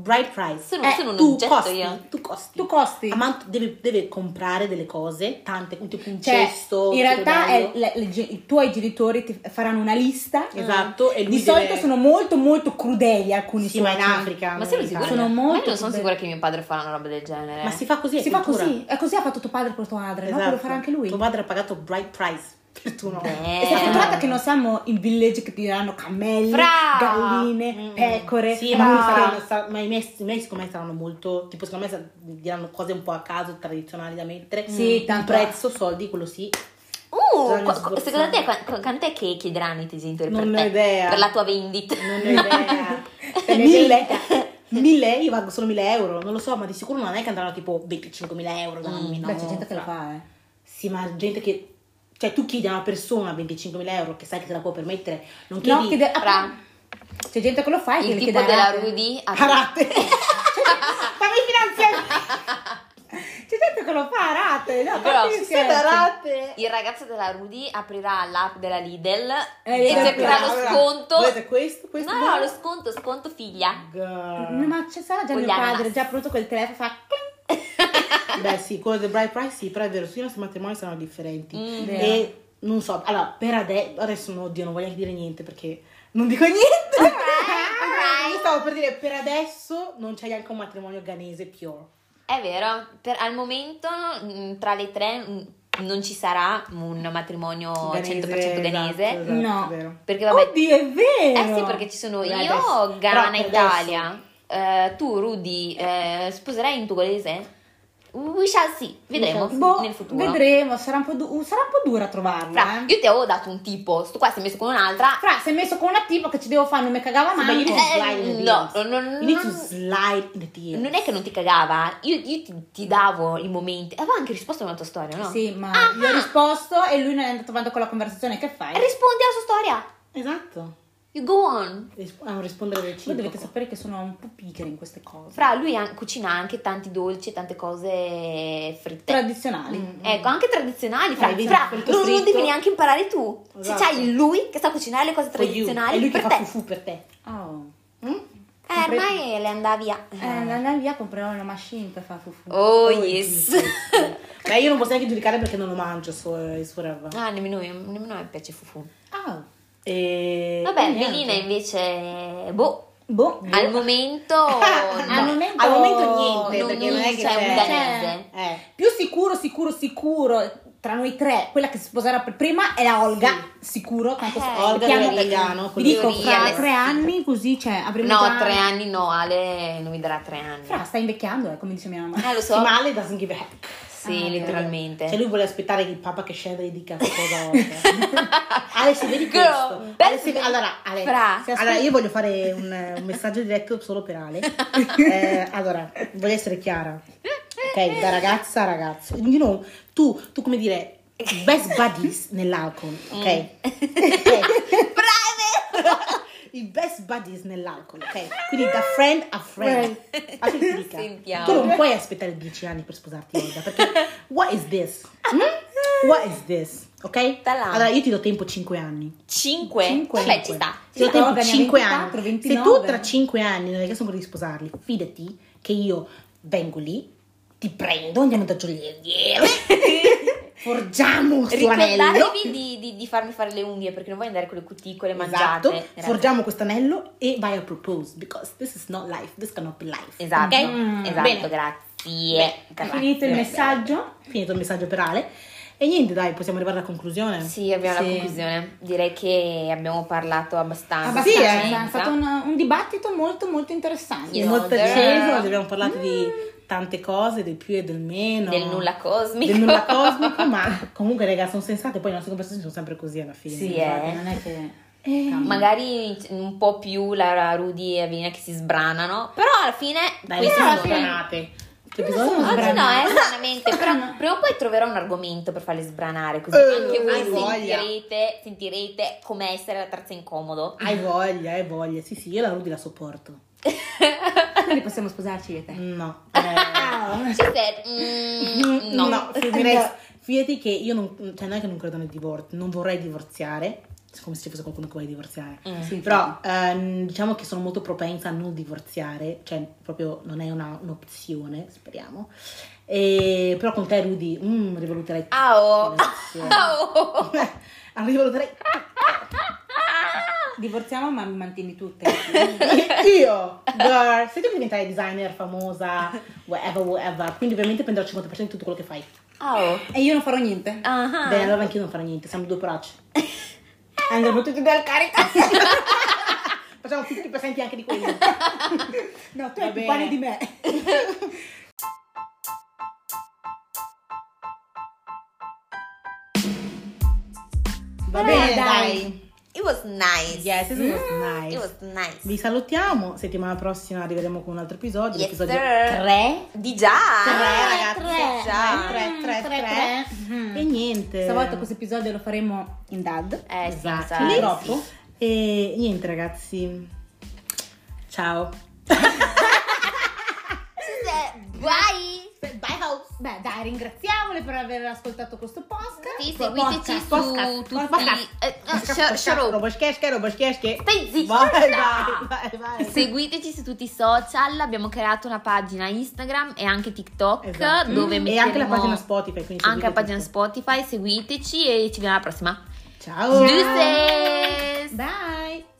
Bright price. Sono, Eh, sono un tu oggetto costi, io. tu costi. Tu costi. Amante deve, deve comprare delle cose, tante, un tipo un Cioè, cesto. in realtà è- le- le i tuoi genitori ti faranno una lista. Esatto, e lui Di deve- solito sono molto molto crudeli alcuni Sì, ma in. Africa. Ma non sei? Italia. Sono Ma io molto non sono sicura che mio padre farà una roba del genere. Ma si fa così, è Si fa così, è così ha fatto tuo padre per tua madre, no? Esatto. Lo farà anche lui. Tuo padre ha pagato bright price. Per tu no. Beh. E sei fortunata che non siamo in village che ti diranno cammelli, Fra! galline, Mm. pecore. Sì, ma, saranno- sa- ma i miei, i miei secondo me saranno molto, tipo secondo me diranno cose un po' a caso, tradizionali da mettere. Sì, Il tanto- prezzo, soldi, quello sì. Uh, qu- secondo te qua- qu- quant'è che chiederanno i Non per ne te? idea. Per la tua vendita? Non ho idea. Le mille, mille, io valgo solo 1000 euro, non lo so, ma di sicuro non è che andranno tipo 25.000 euro da anni, no? Beh, c'è gente che lo fa, eh. Sì, ma gente che... Cioè, tu chiedi a una persona 25.000 euro che sai che te la può permettere, non chiedi No, chiede- Fra, C'è gente che lo fa e il tipo della rate. Rudy a rate. Fammi finanziare. C'è gente che lo fa a rate, no? Però. Siete rate. Il ragazzo della Rudy aprirà l'app della Lidl Eh, e cercherà lo allora, sconto. Volete questo? questo No, no, lo sconto, sconto figlia. Girl. Ma c'è sarà già Con mio padre, già pronto quel telefono fa Beh sì, quello del Bright Price sì, però è vero, sui nostri matrimoni saranno differenti. Mm, e non so, allora, per adesso, adesso no, oddio, non voglio neanche dire niente perché non dico niente. alright. Io stavo per dire, per adesso non c'è neanche un matrimonio ghanese pure. È vero, per- al momento mh, tra le tre mh, non ci sarà un matrimonio 100% ghanese. esatto, esatto, No. è vero. Perché vabbè, Oddio, è vero! eh sì, perché ci sono Beh, io, adesso- Ghana, Italia. Eh, tu, Rudy, eh, sposerai in togolese? We shall see, vedremo Boh, nel futuro. vedremo, sarà un po', du- sarà un po' dura trovarla. Fra, eh. io ti avevo dato un tipo, sto qua si è messo con un'altra. Fra, sei messo con una tipa che ci devo fare, non mi cagava Sì, ma mai. io devo Eh, no, DMs. no, no, You no. slide the DMs. Non è che non ti cagava, io, io ti, ti davo i momenti. Aveva anche risposto alla tua storia, no? Sì, ma Ah, gli ho ah. risposto e lui non è andato avanti con la conversazione. Che fai? Rispondi alla sua storia. Esatto. You go on. Risp- a un rispondere Voi reciproco. dovete sapere che sono un po' pigri in queste cose. Fra lui an- cucina anche tanti dolci e tante cose fritte. Tradizionali. Mm. Ecco, anche tradizionali. Fra, fra, non, non devi neanche imparare tu. Esatto. Se c'hai lui che sa cucinare le cose tradizionali È lui che per fa te. fufu per te. Oh. Mm? Eh, ormai le andava via. Eh, andare via comprerò una machine per fare fufu. Oh, yes. Beh, io non posso neanche giudicare perché non lo mangio su, il suo roba. ah, nemmeno, io- nemmeno a me piace fufu. Ah. E... Vabbè, e. Melina invece, boh, Boh. Al momento, Al no. momento- Al momento niente, non perché non è che c'è un danese. Eh. Più sicuro, sicuro, sicuro tra noi tre, quella che si sposerà per prima è la Olga. Sicuro, tanto Eh, Olga mettiamo- dell'italiano, Vi dico, di fra tre anni così, cioè, avremo No, già... tre anni no, Ale non mi darà tre anni. Fra, sta invecchiando, eh, come dice mia mamma. Eh, lo Sì, so. ma Ale doesn't give a heck. Sì, Ah, letteralmente. Cioè lui vuole aspettare che il papa che scende gli dica cosa volta. Ale si vedi Girl, questo. Ale, that's se- the- allora, Ale, Fra. allora, io voglio fare un, un messaggio diretto solo per Ale. Eh, allora, voglio essere chiara. Ok, da ragazza a ragazzo. You know, tu, tu come dire, best buddies nell'alcol, ok? I best buddies nell'alcol, ok? Quindi da friend a friend. Ti dica? Sentiamo. Tu non puoi aspettare 10 anni per sposarti Olga, perché what is this? Hmm? What is this? Ok? Allora io ti do tempo 5 anni. Cinque? Cinque. Vabbè, ci sta. Ti do tempo Olga ne ha 5 24, anni. 29. Se tu tra 5 anni non hai chiesto ancora di sposarli, fidati che io vengo lì, ti prendo, andiamo da gioielliere, forgiamo sto anello. Ricordatevi di, di- di farmi fare le unghie perché non voglio andare con le cuticole mangiate. Esatto, forgiamo questo anello e vai a propose because this is not life, this cannot be life. Esatto, ok? Mm, esatto, bene. grazie. È Grazie. finito il messaggio? Finito il messaggio per Ale. E niente, dai, possiamo arrivare alla conclusione. Sì, abbiamo la Sì. conclusione. Direi che abbiamo parlato abbastanza. Abbastanza, Sì, è stato un, un dibattito molto molto interessante. Io- molto acceso, oggi abbiamo parlato di tante cose, del più e del meno. Del nulla cosmico. Del nulla cosmico, ma comunque ragazzi sono sensate, poi le nostre conversazioni sono sempre così alla fine. Sì, infatti, eh. non è che... Eh. Magari un po' più la Rudy e Avelina che si sbranano. Però alla fine. Dai, sono- sbranate. Episodio sono Oggi no, sbranate. eh, stranamente. Però No. prima o poi troverò un argomento per farle sbranare. Così Eh, anche voi sentirete, sentirete come essere la terza incomodo. Hai voglia, hai voglia. Sì, sì, io la Rudy la sopporto. Quindi possiamo sposarci io e te. No. Eh, She said, mm, no. no, fidati, fidati che io non, cioè non è che non credo nel divorzio, non vorrei divorziare, come se ci fosse qualcuno che vuole divorziare. Mm. Sì, Però ehm, diciamo che sono molto propensa a non divorziare, cioè proprio non è una- un'opzione, speriamo. E, però con te Rudy, mm, le opzioni. Au. rivaluterei Divorziamo ma mi mantieni tutte. io, girl, se tu diventare designer famosa, whatever, whatever, quindi ovviamente prenderò il 50% di tutto quello che fai. Au. e io non farò niente. Ah. Bene, allora anch'io non farò niente, siamo due braccia. Andremo tutti dal carica. Facciamo 50% anche di quello. No, tu hai più pane di me. Va bene, dai. dai. It was nice. Yes, this was nice. It was nice. Vi salutiamo, settimana prossima arriveremo con un altro episodio, Yes, l'episodio sir. 3. Di già. Tre, ragazzi, Già. 3, 3, 3, tre. E niente. Stavolta questo episodio lo faremo in dad. Eh sì, Esatto. sa. Purtroppo. E niente ragazzi. Ciao. Bye. Beh, dai, ringraziamole per aver ascoltato questo podcast. Sì, seguiteci su tutti. eh, eh, vai, vai. Seguiteci su tutti i social, abbiamo creato una pagina Instagram e anche TikTok Esatto. dove E metteremo anche la pagina Spotify. anche la pagina. Spotify, seguiteci e ci vediamo alla prossima. Ciao. Deuces! Bye.